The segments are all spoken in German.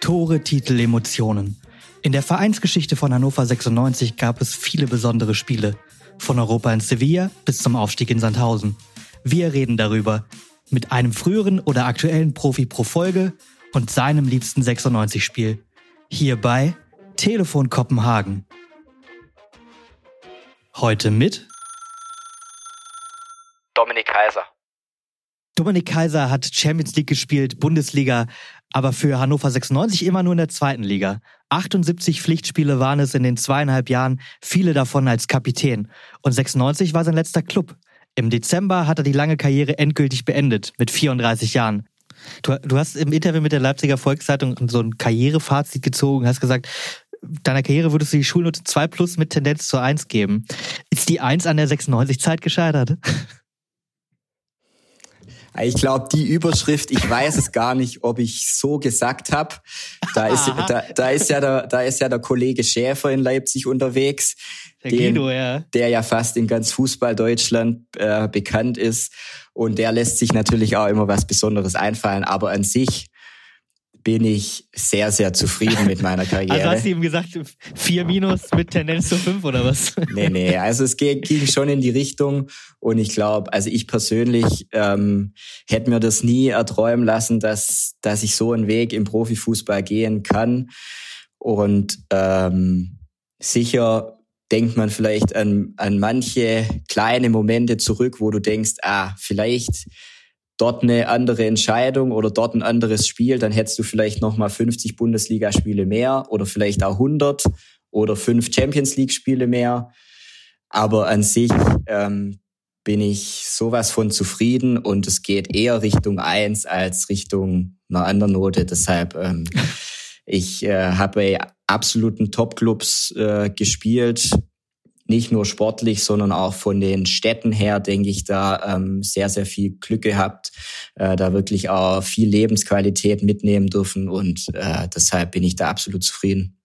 Tore, Titel, Emotionen. In der Vereinsgeschichte von Hannover 96 gab es viele besondere Spiele. Von Europa in Sevilla bis zum Aufstieg in Sandhausen. Wir reden darüber. Mit einem früheren oder aktuellen Profi pro Folge und seinem liebsten 96-Spiel. Hierbei Telefon Kopenhagen. Heute mit Dominik Kaiser. Dominik Kaiser hat Champions League gespielt, Bundesliga, aber für Hannover 96 immer nur in der zweiten Liga. 78 Pflichtspiele waren es in den zweieinhalb Jahren, viele davon als Kapitän. Und 96 war sein letzter Club. Im Dezember hat er die lange Karriere endgültig beendet, mit 34 Jahren. Du, du hast im Interview mit der Leipziger Volkszeitung so ein Karrierefazit gezogen, hast gesagt, deiner Karriere würdest du die Schulnote 2 plus mit Tendenz zur 1 geben. Ist die 1 an der 96 Zeit gescheitert? Ich glaube, die Überschrift, ich weiß es gar nicht, ob ich so gesagt habe. Da ist, da, da, ist ja der, da ist ja der Kollege Schäfer in Leipzig unterwegs, der, den, Guido, ja. der ja fast in ganz Fußball Deutschland äh, bekannt ist. Und der lässt sich natürlich auch immer was Besonderes einfallen. Aber an sich bin ich sehr, sehr zufrieden mit meiner Karriere. Also hast du ihm gesagt, vier Minus mit Tendenz zu fünf oder was? Nee, nee, also es ging schon in die Richtung und ich glaube, also ich persönlich ähm, hätte mir das nie erträumen lassen, dass, dass ich so einen Weg im Profifußball gehen kann und ähm, sicher denkt man vielleicht an, an manche kleine Momente zurück, wo du denkst, ah, vielleicht dort eine andere Entscheidung oder dort ein anderes Spiel, dann hättest du vielleicht nochmal 50 Bundesligaspiele mehr oder vielleicht auch 100 oder fünf Champions League Spiele mehr. Aber an sich ähm, bin ich sowas von zufrieden und es geht eher Richtung eins als Richtung einer anderen Note. Deshalb, ähm, ich äh, habe bei absoluten Top-Clubs äh, gespielt, nicht nur sportlich, sondern auch von den Städten her, denke ich, da ähm, sehr, sehr viel Glück gehabt, äh, da wirklich auch viel Lebensqualität mitnehmen dürfen und äh, deshalb bin ich da absolut zufrieden.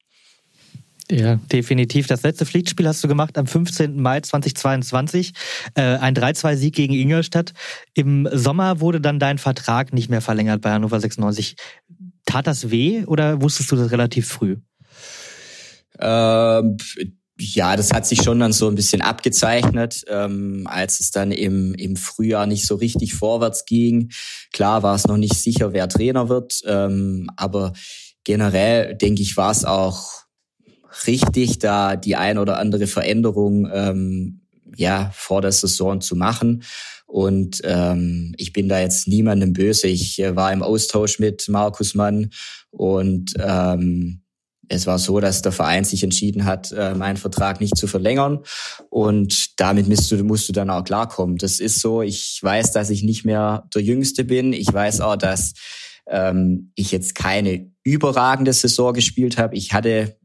Ja, definitiv. Das letzte Pflichtspiel hast du gemacht am 15. Mai 2022. Äh, ein 3-2-Sieg gegen Ingolstadt. Im Sommer wurde dann dein Vertrag nicht mehr verlängert bei Hannover 96. Tat das weh oder wusstest du das relativ früh? Ähm, ja, das hat sich schon dann so ein bisschen abgezeichnet, ähm, als es dann im, im Frühjahr nicht so richtig vorwärts ging. Klar war es noch nicht sicher, wer Trainer wird, ähm, aber generell denke ich, war es auch richtig, da die ein oder andere Veränderung ähm, ja vor der Saison zu machen. Und ähm, ich bin da jetzt niemandem böse. Ich äh, war im Austausch mit Markus Mann und ähm, es war so, dass der Verein sich entschieden hat, äh, meinen Vertrag nicht zu verlängern. Und damit musst du, musst du dann auch klarkommen. Das ist so. Ich weiß, dass ich nicht mehr der Jüngste bin. Ich weiß auch, dass ähm, ich jetzt keine überragende Saison gespielt habe. Ich hatte,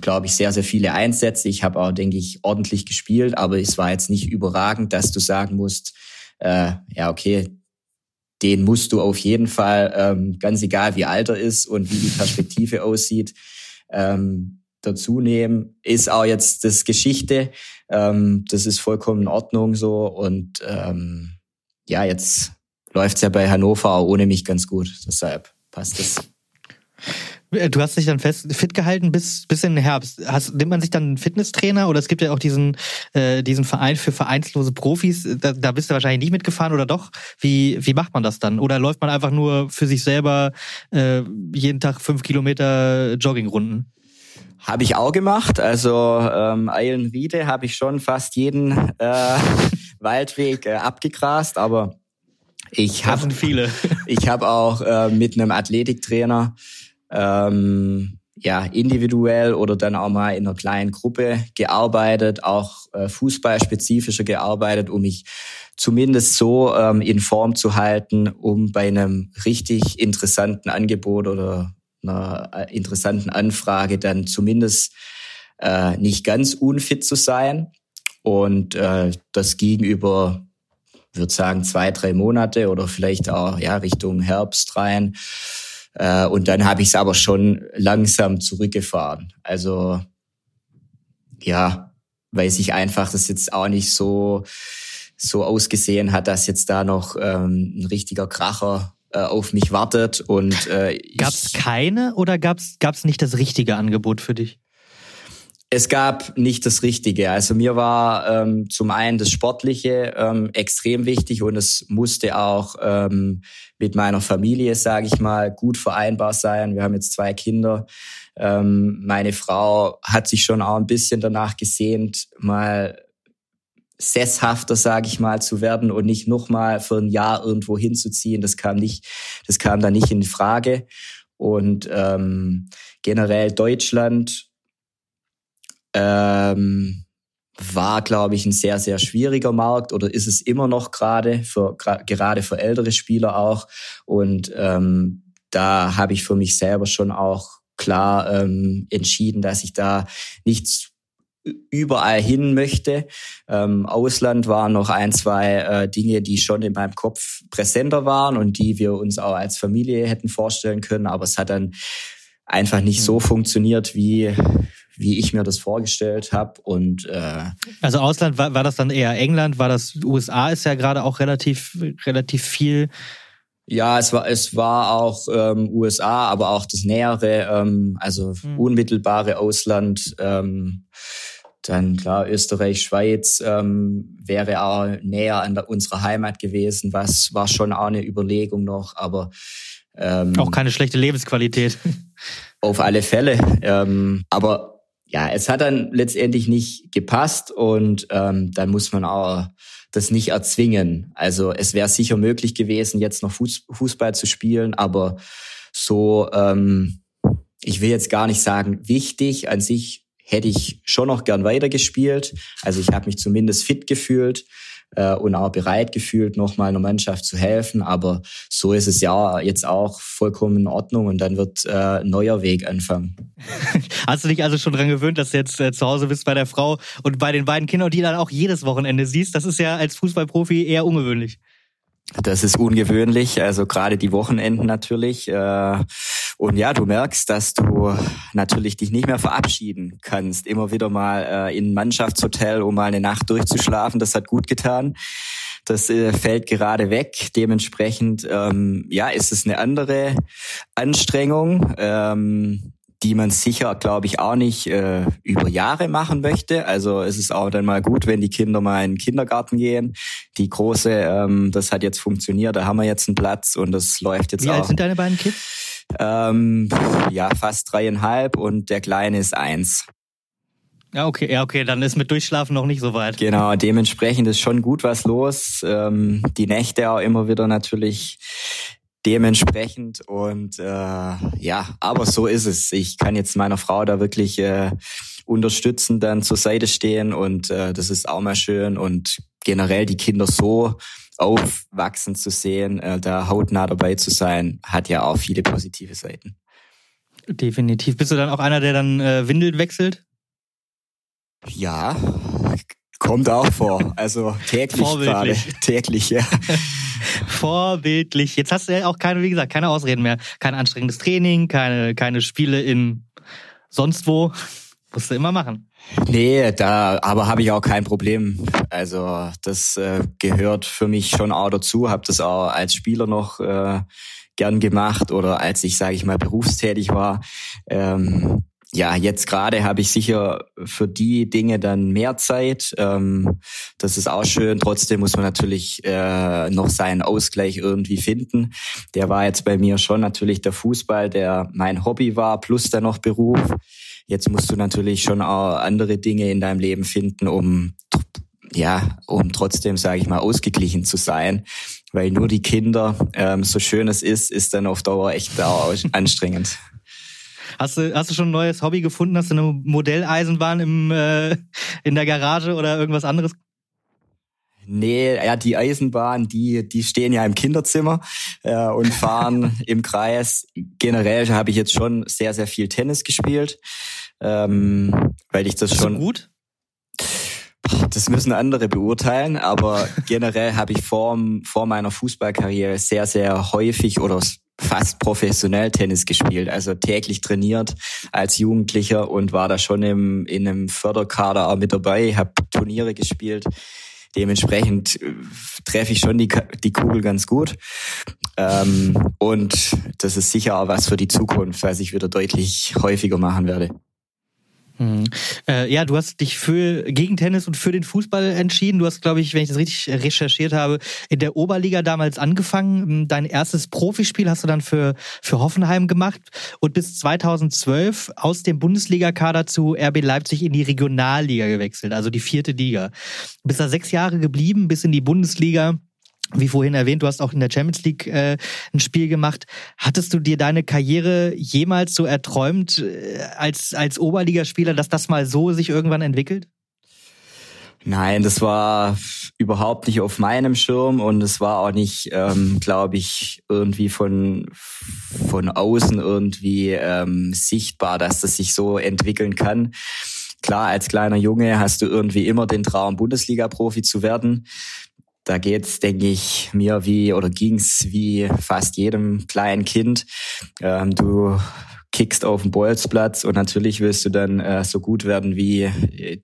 glaube ich, sehr, sehr viele Einsätze. Ich habe auch, denke ich, ordentlich gespielt, aber es war jetzt nicht überragend, dass du sagen musst, äh, ja, okay, den musst du auf jeden Fall, ähm, ganz egal wie alt er ist und wie die Perspektive aussieht, ähm, dazu nehmen. Ist auch jetzt das Geschichte. Ähm, das ist vollkommen in Ordnung so. Und ähm, ja, jetzt läuft's ja bei Hannover auch ohne mich ganz gut. Deshalb passt es. Äh, du hast dich dann fest fit gehalten bis bis in den Herbst. Hast, nimmt man sich dann einen Fitnesstrainer oder es gibt ja auch diesen äh, diesen Verein für vereinslose Profis. Da, da bist du wahrscheinlich nicht mitgefahren oder doch? Wie wie macht man das dann? Oder läuft man einfach nur für sich selber äh, jeden Tag fünf Kilometer Joggingrunden? Habe ich auch gemacht. Also ähm, Eilenriede habe ich schon fast jeden äh, Waldweg äh, abgegrast, aber ich habe viele. ich habe auch äh, mit einem Athletiktrainer ähm, ja, individuell oder dann auch mal in einer kleinen Gruppe gearbeitet, auch äh, fußballspezifischer gearbeitet, um mich zumindest so ähm, in Form zu halten, um bei einem richtig interessanten Angebot oder einer äh, interessanten Anfrage dann zumindest äh, nicht ganz unfit zu sein. Und äh, das gegenüber, würde sagen, zwei, drei Monate oder vielleicht auch ja Richtung Herbst rein. Äh, und dann habe ich es aber schon langsam zurückgefahren. Also ja, weil sich einfach das jetzt auch nicht so so ausgesehen hat, dass jetzt da noch ähm, ein richtiger Kracher äh, auf mich wartet. Und äh, gab es keine oder gab es nicht das richtige Angebot für dich? Es gab nicht das Richtige. Also mir war ähm, zum einen das Sportliche ähm, extrem wichtig und es musste auch ähm, mit meiner Familie, sage ich mal, gut vereinbar sein. Wir haben jetzt zwei Kinder. Ähm, meine Frau hat sich schon auch ein bisschen danach gesehnt, mal sesshafter, sage ich mal, zu werden und nicht nochmal für ein Jahr irgendwo hinzuziehen. Das kam nicht, das kam da nicht in Frage. Und ähm, generell Deutschland ähm, war, glaube ich, ein sehr, sehr schwieriger Markt oder ist es immer noch gerade für gerade für ältere Spieler auch. Und ähm, da habe ich für mich selber schon auch klar ähm, entschieden, dass ich da nichts überall hin möchte. Ähm, Ausland waren noch ein, zwei äh, Dinge, die schon in meinem Kopf präsenter waren und die wir uns auch als Familie hätten vorstellen können. Aber es hat dann einfach nicht so hm. funktioniert, wie wie ich mir das vorgestellt habe. Und äh, also Ausland war, war das dann eher England, war das USA ist ja gerade auch relativ relativ viel. Ja, es war es war auch ähm, USA, aber auch das nähere, ähm, also hm. unmittelbare Ausland. Ähm, dann klar, Österreich, Schweiz ähm, wäre auch näher an der, unserer Heimat gewesen, was war schon auch eine Überlegung noch, aber ähm, auch keine schlechte Lebensqualität. Auf alle Fälle. Ähm, aber ja, es hat dann letztendlich nicht gepasst und ähm, dann muss man auch das nicht erzwingen. Also es wäre sicher möglich gewesen, jetzt noch Fußball zu spielen, aber so, ähm, ich will jetzt gar nicht sagen wichtig an sich hätte ich schon noch gern weitergespielt. Also ich habe mich zumindest fit gefühlt äh, und auch bereit gefühlt, nochmal einer Mannschaft zu helfen. Aber so ist es ja jetzt auch vollkommen in Ordnung und dann wird äh, ein neuer Weg anfangen. Hast du dich also schon dran gewöhnt, dass du jetzt äh, zu Hause bist bei der Frau und bei den beiden Kindern, die dann auch jedes Wochenende siehst? Das ist ja als Fußballprofi eher ungewöhnlich. Das ist ungewöhnlich, also gerade die Wochenenden natürlich. Äh, und ja, du merkst, dass du natürlich dich nicht mehr verabschieden kannst. Immer wieder mal äh, in ein Mannschaftshotel, um mal eine Nacht durchzuschlafen. Das hat gut getan. Das äh, fällt gerade weg. Dementsprechend ähm, ja, ist es eine andere Anstrengung. Die man sicher, glaube ich, auch nicht äh, über Jahre machen möchte. Also es ist auch dann mal gut, wenn die Kinder mal in den Kindergarten gehen. Die große, ähm, das hat jetzt funktioniert, da haben wir jetzt einen Platz und das läuft jetzt Wie auch. Wie alt sind deine beiden Kids? Ähm, ja, fast dreieinhalb und der Kleine ist eins. Ja, okay, ja, okay, dann ist mit Durchschlafen noch nicht so weit. Genau, dementsprechend ist schon gut was los. Ähm, die Nächte auch immer wieder natürlich dementsprechend und äh, ja, aber so ist es. Ich kann jetzt meiner Frau da wirklich äh, unterstützen, dann zur Seite stehen und äh, das ist auch mal schön und generell die Kinder so aufwachsen zu sehen, äh, da hautnah dabei zu sein, hat ja auch viele positive Seiten. Definitiv. Bist du dann auch einer, der dann äh, Windeln wechselt? Ja, kommt auch vor. Also täglich gerade. Täglich, ja. Vorbildlich. Jetzt hast du ja auch keine, wie gesagt, keine Ausreden mehr. Kein anstrengendes Training, keine, keine Spiele in sonst wo. Musst du immer machen. Nee, da aber habe ich auch kein Problem. Also das äh, gehört für mich schon auch dazu. Habe das auch als Spieler noch äh, gern gemacht oder als ich, sage ich mal, berufstätig war. Ähm, ja, jetzt gerade habe ich sicher für die Dinge dann mehr Zeit. Ähm, das ist auch schön. Trotzdem muss man natürlich äh, noch seinen Ausgleich irgendwie finden. Der war jetzt bei mir schon natürlich der Fußball, der mein Hobby war, plus dann noch Beruf. Jetzt musst du natürlich schon auch andere Dinge in deinem Leben finden, um ja, um trotzdem, sage ich mal, ausgeglichen zu sein. Weil nur die Kinder, ähm, so schön es ist, ist dann auf Dauer echt auch anstrengend. Hast du, hast du schon ein neues Hobby gefunden? Hast du eine Modelleisenbahn im, äh, in der Garage oder irgendwas anderes? Nee, ja, die Eisenbahn, die, die stehen ja im Kinderzimmer äh, und fahren im Kreis. Generell habe ich jetzt schon sehr, sehr viel Tennis gespielt, ähm, weil ich das Bist schon. Du gut? Das müssen andere beurteilen, aber generell habe ich vor, vor meiner Fußballkarriere sehr, sehr häufig oder fast professionell Tennis gespielt, also täglich trainiert als Jugendlicher und war da schon im, in einem Förderkader auch mit dabei, habe Turniere gespielt. Dementsprechend äh, treffe ich schon die, die Kugel ganz gut. Ähm, und das ist sicher auch was für die Zukunft, was ich wieder deutlich häufiger machen werde. Mhm. Äh, ja, du hast dich für gegen Tennis und für den Fußball entschieden. Du hast, glaube ich, wenn ich das richtig recherchiert habe, in der Oberliga damals angefangen. Dein erstes Profispiel hast du dann für für Hoffenheim gemacht und bis 2012 aus dem Bundesligakader zu RB Leipzig in die Regionalliga gewechselt, also die vierte Liga. Bist da sechs Jahre geblieben, bis in die Bundesliga wie vorhin erwähnt, du hast auch in der Champions League äh, ein Spiel gemacht. Hattest du dir deine Karriere jemals so erträumt äh, als, als Oberligaspieler, dass das mal so sich irgendwann entwickelt? Nein, das war überhaupt nicht auf meinem Schirm und es war auch nicht, ähm, glaube ich, irgendwie von von außen irgendwie ähm, sichtbar, dass das sich so entwickeln kann. Klar, als kleiner Junge hast du irgendwie immer den Traum, Bundesliga-Profi zu werden da geht's, denke ich, mir wie oder ging's wie fast jedem kleinen Kind. Ähm, du kickst auf den Bolzplatz und natürlich willst du dann äh, so gut werden wie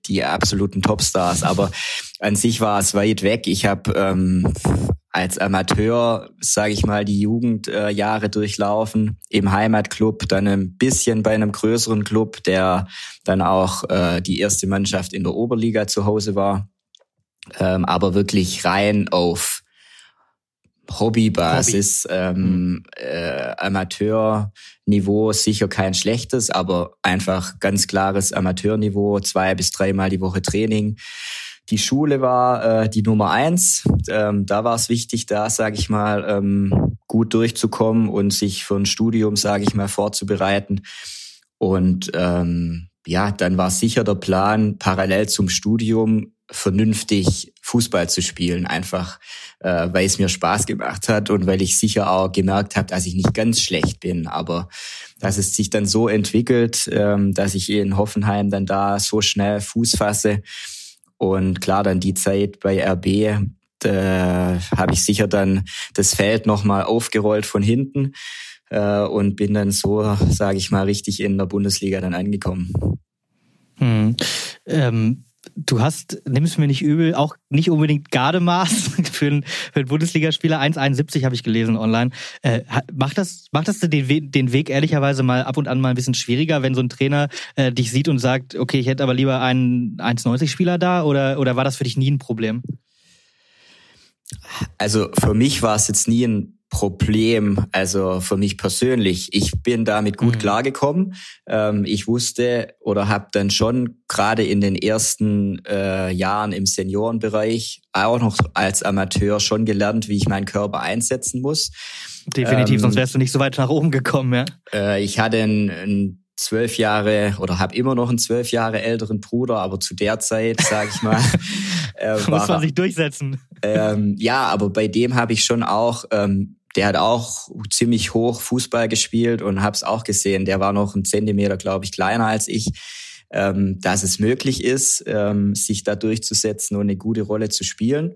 die absoluten Topstars. Aber an sich war es weit weg. Ich habe ähm, als Amateur, sage ich mal, die Jugendjahre äh, durchlaufen im Heimatclub, dann ein bisschen bei einem größeren Club, der dann auch äh, die erste Mannschaft in der Oberliga zu Hause war ähm, aber wirklich rein auf Hobbybasis, Hobby. ähm, mhm. äh, Amateurniveau sicher kein schlechtes, aber einfach ganz klares Amateurniveau, zwei bis dreimal die Woche Training. Die Schule war äh, die Nummer eins. Ähm, da war es wichtig, da sage ich mal ähm, gut durchzukommen und sich für ein Studium, sage ich mal, vorzubereiten. Und ähm, ja, dann war sicher der Plan, parallel zum Studium vernünftig Fußball zu spielen, einfach äh, weil es mir Spaß gemacht hat und weil ich sicher auch gemerkt habe, dass ich nicht ganz schlecht bin, aber dass es sich dann so entwickelt, ähm, dass ich in Hoffenheim dann da so schnell Fuß fasse und klar dann die Zeit bei RB, da habe ich sicher dann das Feld nochmal aufgerollt von hinten äh, und bin dann so, sage ich mal, richtig in der Bundesliga dann angekommen. Hm. Ähm Du hast, nimm es mir nicht übel, auch nicht unbedingt Gardemaß für einen, für einen Bundesligaspieler. 1,71 habe ich gelesen online. Äh, macht das, macht das den, Weg, den Weg ehrlicherweise mal ab und an mal ein bisschen schwieriger, wenn so ein Trainer äh, dich sieht und sagt, okay, ich hätte aber lieber einen 1,90-Spieler da oder, oder war das für dich nie ein Problem? Also für mich war es jetzt nie ein Problem, also für mich persönlich. Ich bin damit gut mhm. klargekommen. Ähm, ich wusste oder habe dann schon gerade in den ersten äh, Jahren im Seniorenbereich auch noch als Amateur schon gelernt, wie ich meinen Körper einsetzen muss. Definitiv, ähm, sonst wärst du nicht so weit nach oben gekommen, ja. Äh, ich hatte einen, zwölf Jahre oder habe immer noch einen zwölf Jahre älteren Bruder, aber zu der Zeit, sage ich mal, äh, muss man sich durchsetzen. Ähm, ja, aber bei dem habe ich schon auch ähm, der hat auch ziemlich hoch Fußball gespielt und hab's auch gesehen. Der war noch einen Zentimeter, glaube ich, kleiner als ich. Ähm, dass es möglich ist, ähm, sich da durchzusetzen und eine gute Rolle zu spielen.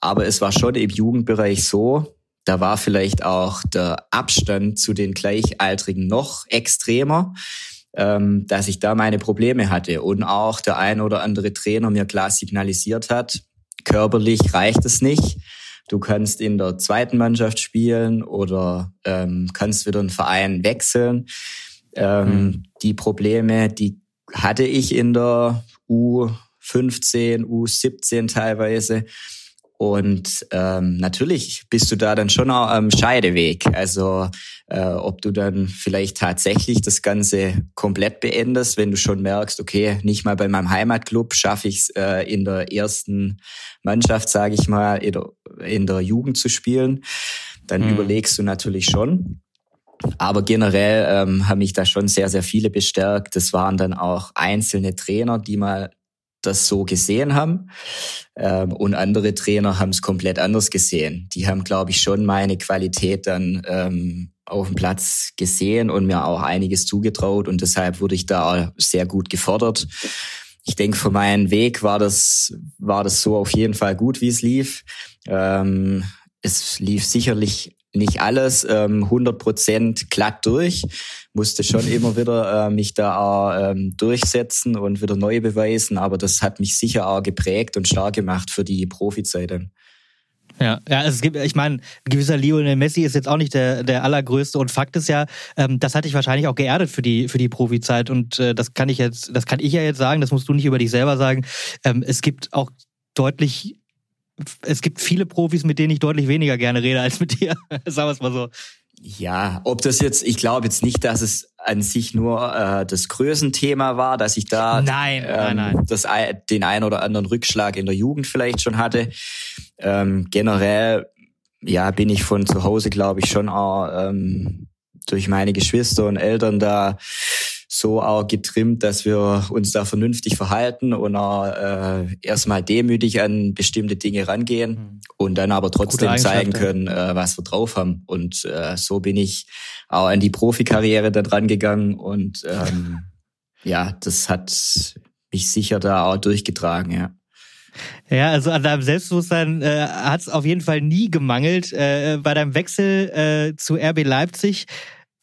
Aber es war schon im Jugendbereich so, da war vielleicht auch der Abstand zu den Gleichaltrigen noch extremer, ähm, dass ich da meine Probleme hatte und auch der ein oder andere Trainer mir klar signalisiert hat, körperlich reicht es nicht Du kannst in der zweiten Mannschaft spielen oder ähm, kannst wieder einen Verein wechseln. Ähm, mhm. Die Probleme, die hatte ich in der U15, U17 teilweise. Und ähm, natürlich bist du da dann schon auch am Scheideweg. Also äh, ob du dann vielleicht tatsächlich das Ganze komplett beendest, wenn du schon merkst, okay, nicht mal bei meinem Heimatclub schaffe ich es äh, in der ersten Mannschaft, sage ich mal, in der, Jugend zu spielen, dann mhm. überlegst du natürlich schon. Aber generell ähm, haben mich da schon sehr, sehr viele bestärkt. Das waren dann auch einzelne Trainer, die mal das so gesehen haben. Ähm, und andere Trainer haben es komplett anders gesehen. Die haben, glaube ich, schon meine Qualität dann ähm, auf dem Platz gesehen und mir auch einiges zugetraut. Und deshalb wurde ich da sehr gut gefordert. Ich denke, für meinen Weg war das, war das so auf jeden Fall gut, wie es lief. Ähm, es lief sicherlich nicht alles ähm, 100% glatt durch. Musste schon immer wieder äh, mich da auch, ähm, durchsetzen und wieder neu beweisen. Aber das hat mich sicher auch geprägt und stark gemacht für die Profizeit. Ja, ja, es gibt, ich meine, gewisser Lionel Messi ist jetzt auch nicht der, der allergrößte und Fakt ist ja, ähm, das hat dich wahrscheinlich auch geerdet für die, für die Profizeit und äh, das kann ich jetzt, das kann ich ja jetzt sagen, das musst du nicht über dich selber sagen. Ähm, es gibt auch deutlich, es gibt viele Profis, mit denen ich deutlich weniger gerne rede als mit dir. Sagen wir es mal so. Ja, ob das jetzt, ich glaube jetzt nicht, dass es an sich nur äh, das Größenthema war, dass ich da nein, ähm, nein, nein. Das, den einen oder anderen Rückschlag in der Jugend vielleicht schon hatte. Ähm, generell, ja, bin ich von zu Hause, glaube ich, schon auch ähm, durch meine Geschwister und Eltern da so auch getrimmt, dass wir uns da vernünftig verhalten und auch, äh, erstmal demütig an bestimmte Dinge rangehen mhm. und dann aber trotzdem zeigen können, äh, was wir drauf haben. Und äh, so bin ich auch an die Profikarriere da dran gegangen und ähm, ja, das hat mich sicher da auch durchgetragen, ja. Ja, also an deinem Selbstbewusstsein äh, hat es auf jeden Fall nie gemangelt. Äh, bei deinem Wechsel äh, zu RB Leipzig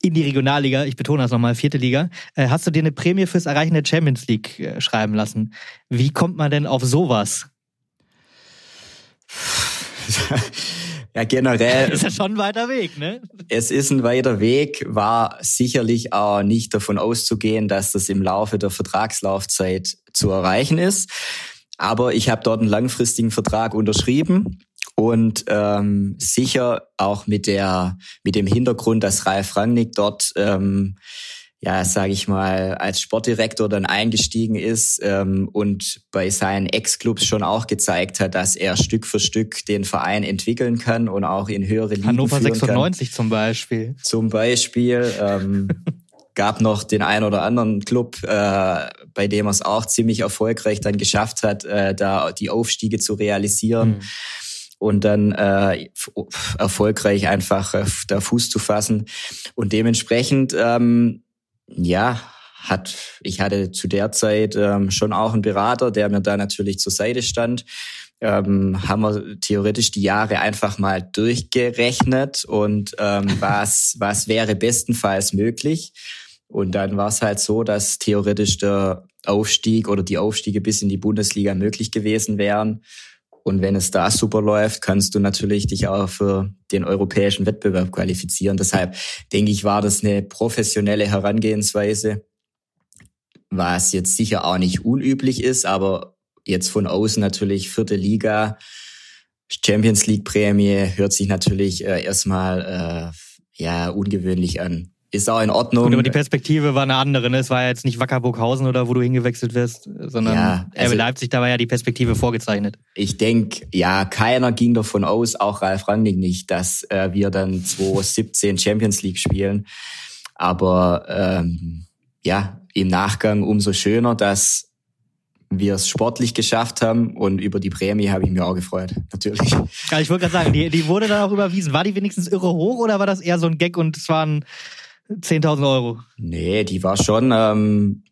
in die Regionalliga, ich betone das nochmal, vierte Liga, äh, hast du dir eine Prämie fürs Erreichen der Champions League äh, schreiben lassen. Wie kommt man denn auf sowas? Ja, generell. ist ja schon ein weiter Weg, ne? Es ist ein weiter Weg, war sicherlich auch nicht davon auszugehen, dass das im Laufe der Vertragslaufzeit zu erreichen ist. Aber ich habe dort einen langfristigen Vertrag unterschrieben und ähm, sicher auch mit der mit dem Hintergrund, dass Ralf Rangnick dort ähm, ja, sage ich mal, als Sportdirektor dann eingestiegen ist ähm, und bei seinen Ex-Clubs schon auch gezeigt hat, dass er Stück für Stück den Verein entwickeln kann und auch in höhere Ligen Hannover führen 96 kann. zum Beispiel. Zum Beispiel ähm, gab noch den einen oder anderen Club, äh, bei dem er es auch ziemlich erfolgreich dann geschafft hat, äh, da die Aufstiege zu realisieren. Mhm und dann äh, erfolgreich einfach äh, da Fuß zu fassen. Und dementsprechend, ähm, ja, hat ich hatte zu der Zeit ähm, schon auch einen Berater, der mir da natürlich zur Seite stand. Ähm, haben wir theoretisch die Jahre einfach mal durchgerechnet und ähm, was was wäre bestenfalls möglich. Und dann war es halt so, dass theoretisch der Aufstieg oder die Aufstiege bis in die Bundesliga möglich gewesen wären. Und wenn es da super läuft, kannst du natürlich dich auch für den europäischen Wettbewerb qualifizieren. Deshalb denke ich, war das eine professionelle Herangehensweise, was jetzt sicher auch nicht unüblich ist, aber jetzt von außen natürlich vierte Liga, Champions League Prämie hört sich natürlich äh, erstmal äh, ja ungewöhnlich an ist auch in Ordnung. Gut, aber die Perspektive war eine andere. Ne? Es war ja jetzt nicht Wackerburghausen oder wo du hingewechselt wirst, sondern ja, also, Leipzig, da war ja die Perspektive vorgezeichnet. Ich denke, ja, keiner ging davon aus, auch Ralf Rangnick nicht, dass äh, wir dann 2017 Champions League spielen. Aber ähm, ja, im Nachgang umso schöner, dass wir es sportlich geschafft haben und über die Prämie habe ich mich auch gefreut, natürlich. Ja, ich wollte gerade sagen, die, die wurde dann auch überwiesen. War die wenigstens irre hoch oder war das eher so ein Gag und es waren 10.000 Euro? Nee, die war schon, ähm,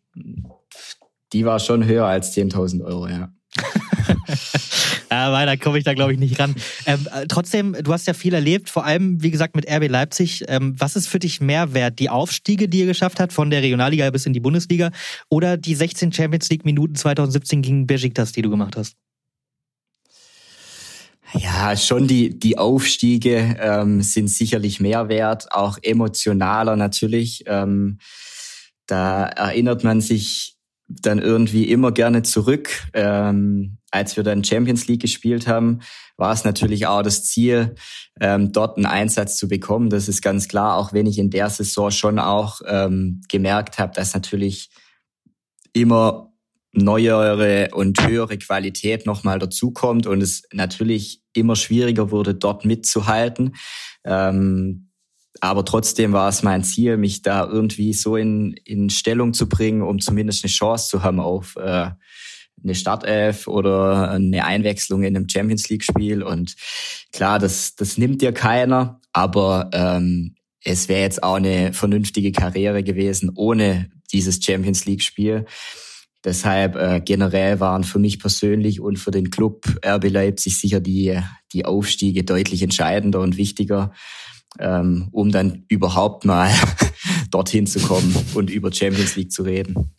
die war schon höher als 10.000 Euro, ja. ja, weiter komme ich da, glaube ich, nicht ran. Ähm, äh, trotzdem, du hast ja viel erlebt, vor allem, wie gesagt, mit RB Leipzig. Ähm, was ist für dich mehr wert? Die Aufstiege, die ihr geschafft habt, von der Regionalliga bis in die Bundesliga oder die 16 Champions League Minuten 2017 gegen Besiktas, die du gemacht hast? Ja, schon die, die Aufstiege ähm, sind sicherlich mehr wert, auch emotionaler natürlich. Ähm, da erinnert man sich dann irgendwie immer gerne zurück. Ähm, als wir dann Champions League gespielt haben, war es natürlich auch das Ziel, ähm, dort einen Einsatz zu bekommen. Das ist ganz klar, auch wenn ich in der Saison schon auch ähm, gemerkt habe, dass natürlich immer neuere und höhere Qualität nochmal dazukommt und es natürlich immer schwieriger wurde, dort mitzuhalten. Ähm, aber trotzdem war es mein Ziel, mich da irgendwie so in, in Stellung zu bringen, um zumindest eine Chance zu haben auf äh, eine Startelf oder eine Einwechslung in einem Champions League Spiel. Und klar, das, das nimmt dir keiner, aber ähm, es wäre jetzt auch eine vernünftige Karriere gewesen ohne dieses Champions League Spiel. Deshalb äh, generell waren für mich persönlich und für den Club RB Leipzig sicher die, die Aufstiege deutlich entscheidender und wichtiger, ähm, um dann überhaupt mal dorthin zu kommen und über Champions League zu reden.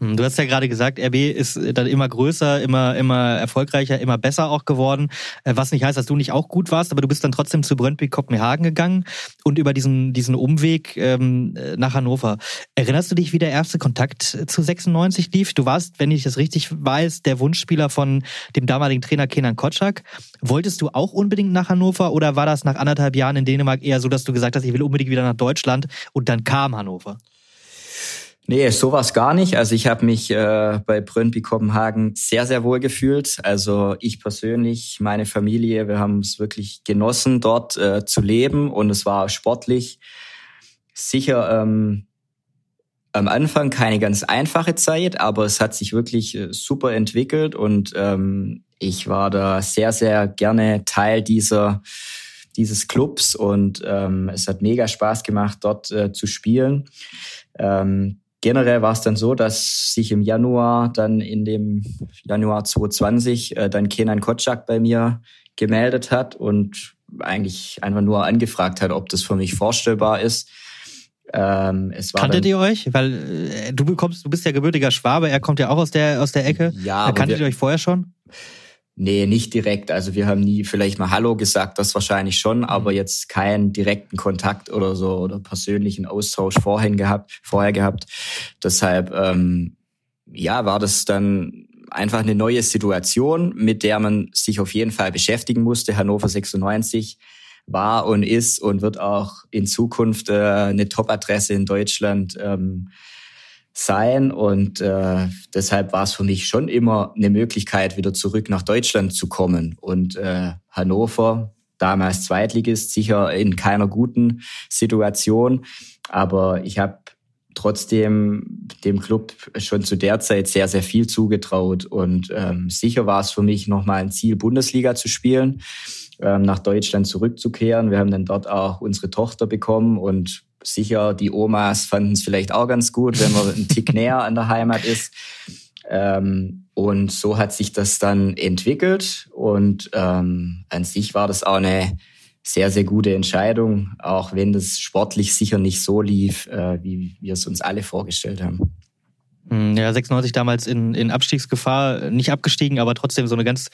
Hm, du hast ja gerade gesagt, RB ist dann immer größer, immer, immer erfolgreicher, immer besser auch geworden. Äh, was nicht heißt, dass du nicht auch gut warst, aber du bist dann trotzdem zu Brøndby Kopenhagen gegangen und über diesen, diesen Umweg ähm, nach Hannover. Erinnerst du dich, wie der erste Kontakt zu 96 lief? Du warst, wenn ich das richtig weiß, der Wunschspieler von dem damaligen Trainer Kenan Kotschak. Wolltest du auch unbedingt nach Hannover oder war das nach anderthalb Jahren in Dänemark eher so, dass du gesagt hast, ich will unbedingt wieder nach Deutschland und dann kam Hannover? Nee, sowas gar nicht. Also ich habe mich äh, bei Brøndby Kopenhagen sehr, sehr wohl gefühlt. Also ich persönlich, meine Familie, wir haben es wirklich genossen, dort äh, zu leben und es war sportlich sicher ähm, am Anfang keine ganz einfache Zeit, aber es hat sich wirklich äh, super entwickelt und ähm, ich war da sehr, sehr gerne Teil dieser dieses Clubs und ähm, es hat mega Spaß gemacht, dort äh, zu spielen. Ähm, generell war es dann so, dass sich im Januar dann in dem Januar 2020 äh, dann Kenan Kotschak bei mir gemeldet hat und eigentlich einfach nur angefragt hat, ob das für mich vorstellbar ist. Ähm, es war Kanntet ihr euch? Weil äh, du bekommst, du bist ja gebürtiger Schwabe, er kommt ja auch aus der aus der Ecke. Ja. Kanntet ihr euch vorher schon? Nee, nicht direkt. Also wir haben nie vielleicht mal Hallo gesagt, das wahrscheinlich schon, mhm. aber jetzt keinen direkten Kontakt oder so oder persönlichen Austausch vorhin gehabt, vorher gehabt. Deshalb ähm, ja, war das dann einfach eine neue Situation, mit der man sich auf jeden Fall beschäftigen musste. Hannover 96 war und ist und wird auch in Zukunft äh, eine Top-Adresse in Deutschland. Ähm, sein und äh, deshalb war es für mich schon immer eine Möglichkeit, wieder zurück nach Deutschland zu kommen. Und äh, Hannover, damals Zweitligist, sicher in keiner guten Situation, aber ich habe trotzdem dem Club schon zu der Zeit sehr, sehr viel zugetraut und ähm, sicher war es für mich nochmal ein Ziel, Bundesliga zu spielen, ähm, nach Deutschland zurückzukehren. Wir haben dann dort auch unsere Tochter bekommen und sicher, die Omas fanden es vielleicht auch ganz gut, wenn man einen Tick näher an der Heimat ist. Ähm, und so hat sich das dann entwickelt. Und ähm, an sich war das auch eine sehr, sehr gute Entscheidung, auch wenn das sportlich sicher nicht so lief, äh, wie wir es uns alle vorgestellt haben. Hm, ja, 96 damals in, in Abstiegsgefahr, nicht abgestiegen, aber trotzdem so eine ganz.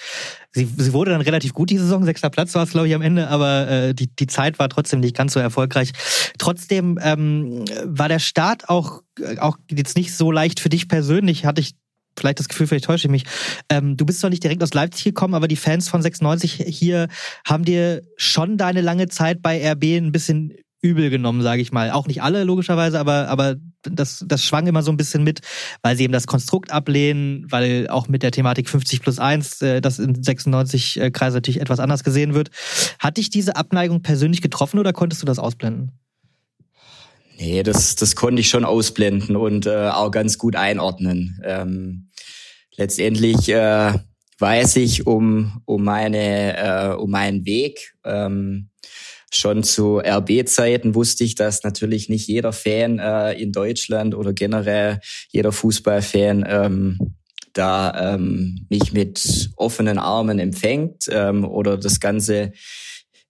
Sie, sie wurde dann relativ gut die Saison, sechster Platz war es, glaube ich, am Ende, aber äh, die, die Zeit war trotzdem nicht ganz so erfolgreich. Trotzdem ähm, war der Start auch, auch jetzt nicht so leicht für dich persönlich, hatte ich vielleicht das Gefühl, vielleicht täusche ich mich. Ähm, du bist zwar nicht direkt aus Leipzig gekommen, aber die Fans von 96 hier haben dir schon deine lange Zeit bei RB ein bisschen übel genommen, sage ich mal. Auch nicht alle, logischerweise, aber, aber das, das schwang immer so ein bisschen mit, weil sie eben das Konstrukt ablehnen, weil auch mit der Thematik 50 plus 1, äh, das in 96 äh, Kreise natürlich etwas anders gesehen wird. Hat dich diese Abneigung persönlich getroffen oder konntest du das ausblenden? Nee, das, das konnte ich schon ausblenden und äh, auch ganz gut einordnen. Ähm, letztendlich äh, weiß ich um, um, meine, äh, um meinen Weg. Ähm, schon zu RB-Zeiten wusste ich, dass natürlich nicht jeder Fan äh, in Deutschland oder generell jeder Fußballfan ähm, da ähm, mich mit offenen Armen empfängt ähm, oder das ganze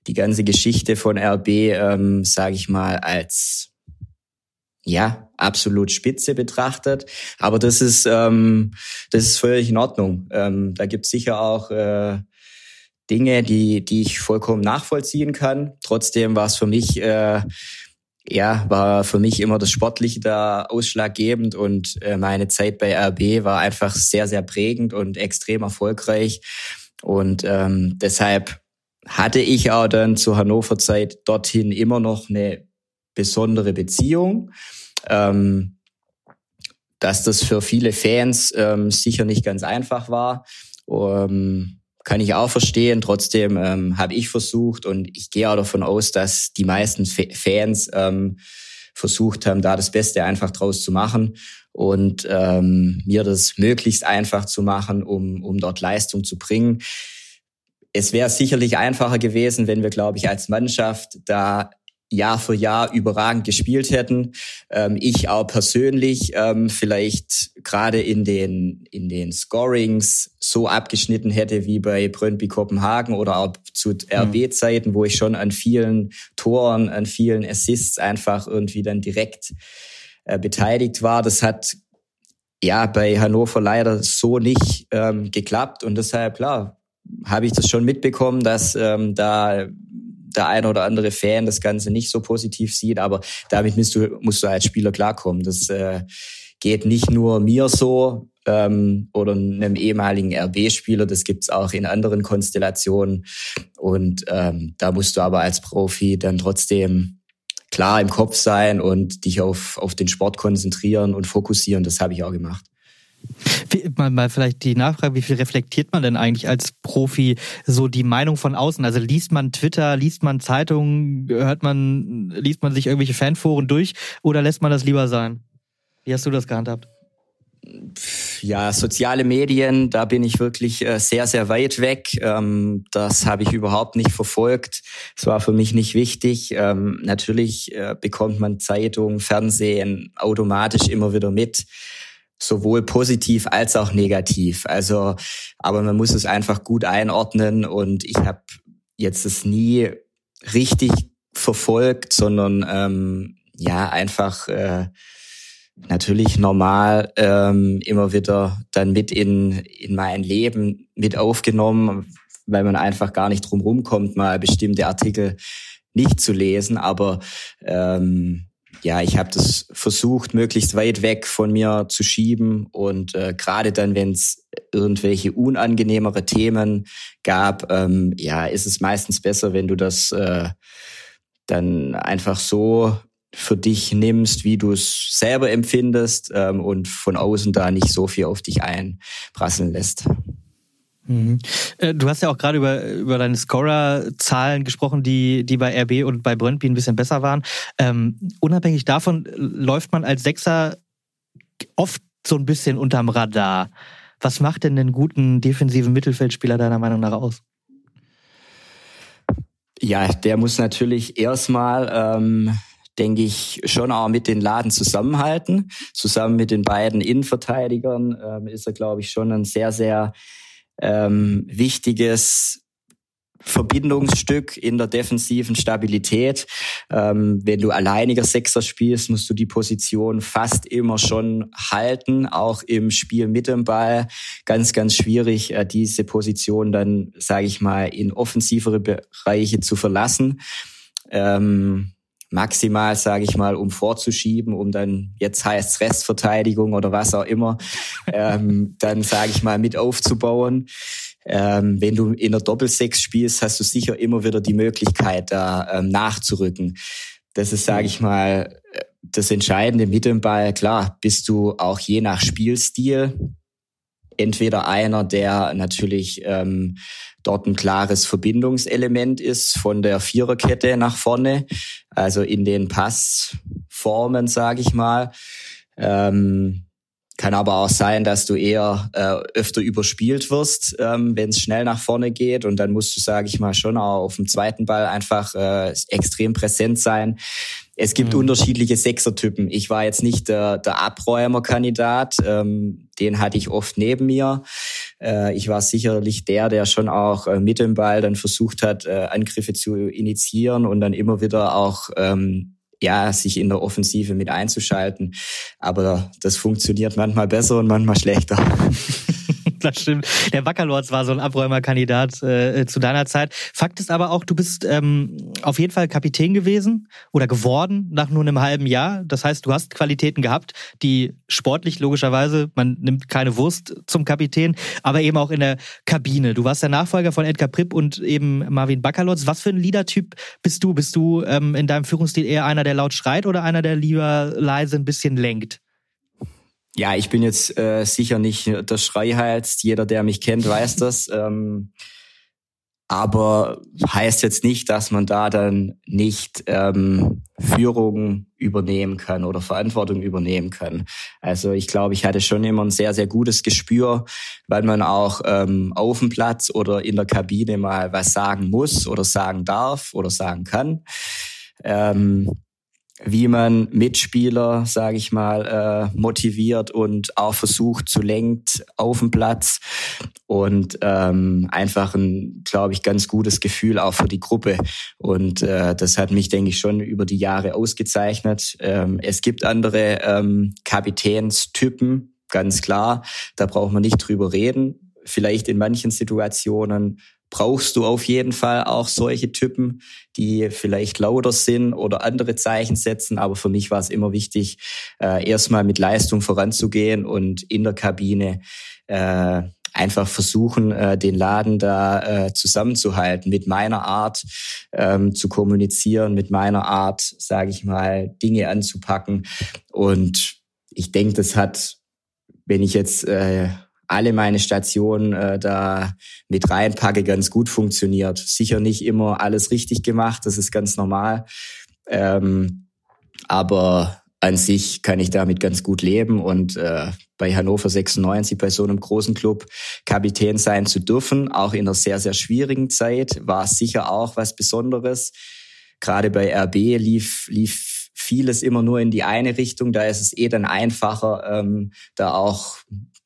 die ganze Geschichte von RB, ähm, sage ich mal, als ja absolut Spitze betrachtet. Aber das ist ähm, das ist völlig in Ordnung. Ähm, da gibt sicher auch äh, Dinge, die, die ich vollkommen nachvollziehen kann. Trotzdem war es für mich, äh, ja, war für mich immer das Sportliche da ausschlaggebend und äh, meine Zeit bei RB war einfach sehr, sehr prägend und extrem erfolgreich. Und ähm, deshalb hatte ich auch dann zur Hannover Zeit dorthin immer noch eine besondere Beziehung. Ähm, dass das für viele Fans ähm, sicher nicht ganz einfach war. Um, kann ich auch verstehen. Trotzdem ähm, habe ich versucht und ich gehe auch davon aus, dass die meisten F Fans ähm, versucht haben, da das Beste einfach draus zu machen und ähm, mir das möglichst einfach zu machen, um, um dort Leistung zu bringen. Es wäre sicherlich einfacher gewesen, wenn wir, glaube ich, als Mannschaft da Jahr für Jahr überragend gespielt hätten. Ähm, ich auch persönlich ähm, vielleicht gerade in den, in den Scorings so abgeschnitten hätte wie bei Brøndby Kopenhagen oder auch zu mhm. RB-Zeiten, wo ich schon an vielen Toren, an vielen Assists einfach irgendwie dann direkt äh, beteiligt war. Das hat ja bei Hannover leider so nicht ähm, geklappt und deshalb klar habe ich das schon mitbekommen, dass ähm, da der eine oder andere Fan das Ganze nicht so positiv sieht, aber damit musst du, musst du als Spieler klarkommen. Das äh, geht nicht nur mir so ähm, oder einem ehemaligen RB-Spieler, das gibt's auch in anderen Konstellationen. Und ähm, da musst du aber als Profi dann trotzdem klar im Kopf sein und dich auf, auf den Sport konzentrieren und fokussieren. Das habe ich auch gemacht. Mal, mal vielleicht die Nachfrage, wie viel reflektiert man denn eigentlich als Profi so die Meinung von außen? Also liest man Twitter, liest man Zeitungen, hört man, liest man sich irgendwelche Fanforen durch oder lässt man das lieber sein? Wie hast du das gehandhabt? Ja, soziale Medien, da bin ich wirklich äh, sehr, sehr weit weg. Ähm, das habe ich überhaupt nicht verfolgt. Es war für mich nicht wichtig. Ähm, natürlich äh, bekommt man Zeitung, Fernsehen automatisch immer wieder mit sowohl positiv als auch negativ. Also, aber man muss es einfach gut einordnen und ich habe jetzt es nie richtig verfolgt, sondern ähm, ja einfach äh, natürlich normal ähm, immer wieder dann mit in in mein Leben mit aufgenommen, weil man einfach gar nicht drum rumkommt, mal bestimmte Artikel nicht zu lesen. Aber ähm, ja, ich habe das versucht, möglichst weit weg von mir zu schieben. Und äh, gerade dann, wenn es irgendwelche unangenehmere Themen gab, ähm, ja, ist es meistens besser, wenn du das äh, dann einfach so für dich nimmst, wie du es selber empfindest ähm, und von außen da nicht so viel auf dich einprasseln lässt. Mhm. Äh, du hast ja auch gerade über, über deine Scorer-Zahlen gesprochen, die, die bei RB und bei Brøndby ein bisschen besser waren. Ähm, unabhängig davon läuft man als Sechser oft so ein bisschen unterm Radar. Was macht denn den guten defensiven Mittelfeldspieler deiner Meinung nach aus? Ja, der muss natürlich erstmal, ähm, denke ich, schon auch mit den Laden zusammenhalten. Zusammen mit den beiden Innenverteidigern ähm, ist er, glaube ich, schon ein sehr, sehr ähm, wichtiges Verbindungsstück in der defensiven Stabilität. Ähm, wenn du alleiniger Sechser spielst, musst du die Position fast immer schon halten, auch im Spiel mit dem Ball. Ganz, ganz schwierig, äh, diese Position dann, sage ich mal, in offensivere Bereiche zu verlassen. Ähm, maximal, sage ich mal, um vorzuschieben, um dann, jetzt heißt Restverteidigung oder was auch immer, ähm, dann, sage ich mal, mit aufzubauen. Ähm, wenn du in der Doppelsechs spielst, hast du sicher immer wieder die Möglichkeit, da ähm, nachzurücken. Das ist, sage ich mal, das Entscheidende mit dem Ball. Klar, bist du auch je nach Spielstil entweder einer, der natürlich ähm, dort ein klares Verbindungselement ist von der Viererkette nach vorne, also in den Passformen, sage ich mal. Ähm, kann aber auch sein, dass du eher äh, öfter überspielt wirst, ähm, wenn es schnell nach vorne geht. Und dann musst du, sage ich mal, schon auch auf dem zweiten Ball einfach äh, extrem präsent sein. Es gibt mhm. unterschiedliche Sechsertypen. Ich war jetzt nicht der, der Abräumerkandidat. Ähm, den hatte ich oft neben mir. Äh, ich war sicherlich der, der schon auch äh, mit dem Ball dann versucht hat, äh, Angriffe zu initiieren und dann immer wieder auch ähm, ja, sich in der Offensive mit einzuschalten. Aber das funktioniert manchmal besser und manchmal schlechter. das stimmt. Der Wackerlords war so ein Abräumerkandidat äh, zu deiner Zeit. Fakt ist aber auch, du bist ähm, auf jeden Fall Kapitän gewesen oder geworden nach nur einem halben Jahr. Das heißt, du hast Qualitäten gehabt, die sportlich logischerweise, man nimmt keine Wurst zum Kapitän, aber eben auch in der Kabine. Du warst der Nachfolger von Edgar Pripp und eben Marvin Wackerlords. Was für ein Leadertyp bist du? Bist du ähm, in deinem Führungsstil eher einer, der laut schreit oder einer, der lieber leise ein bisschen lenkt? Ja, ich bin jetzt äh, sicher nicht der Schreihals. Jeder, der mich kennt, weiß das. Ähm, aber heißt jetzt nicht, dass man da dann nicht ähm, Führung übernehmen kann oder Verantwortung übernehmen kann. Also ich glaube, ich hatte schon immer ein sehr, sehr gutes Gespür, weil man auch ähm, auf dem Platz oder in der Kabine mal was sagen muss oder sagen darf oder sagen kann. Ähm, wie man Mitspieler, sage ich mal, äh, motiviert und auch versucht zu lenkt auf dem Platz und ähm, einfach ein, glaube ich, ganz gutes Gefühl auch für die Gruppe und äh, das hat mich, denke ich, schon über die Jahre ausgezeichnet. Ähm, es gibt andere ähm, Kapitänstypen, ganz klar. Da braucht man nicht drüber reden. Vielleicht in manchen Situationen brauchst du auf jeden Fall auch solche Typen, die vielleicht lauter sind oder andere Zeichen setzen. Aber für mich war es immer wichtig, äh, erstmal mit Leistung voranzugehen und in der Kabine äh, einfach versuchen, äh, den Laden da äh, zusammenzuhalten, mit meiner Art ähm, zu kommunizieren, mit meiner Art, sage ich mal, Dinge anzupacken. Und ich denke, das hat, wenn ich jetzt äh, alle meine Stationen äh, da mit reinpacke, ganz gut funktioniert. Sicher nicht immer alles richtig gemacht, das ist ganz normal. Ähm, aber an sich kann ich damit ganz gut leben und äh, bei Hannover 96, bei so einem großen Club, Kapitän sein zu dürfen, auch in einer sehr, sehr schwierigen Zeit, war sicher auch was Besonderes. Gerade bei RB lief, lief vieles immer nur in die eine Richtung. Da ist es eh dann einfacher, ähm, da auch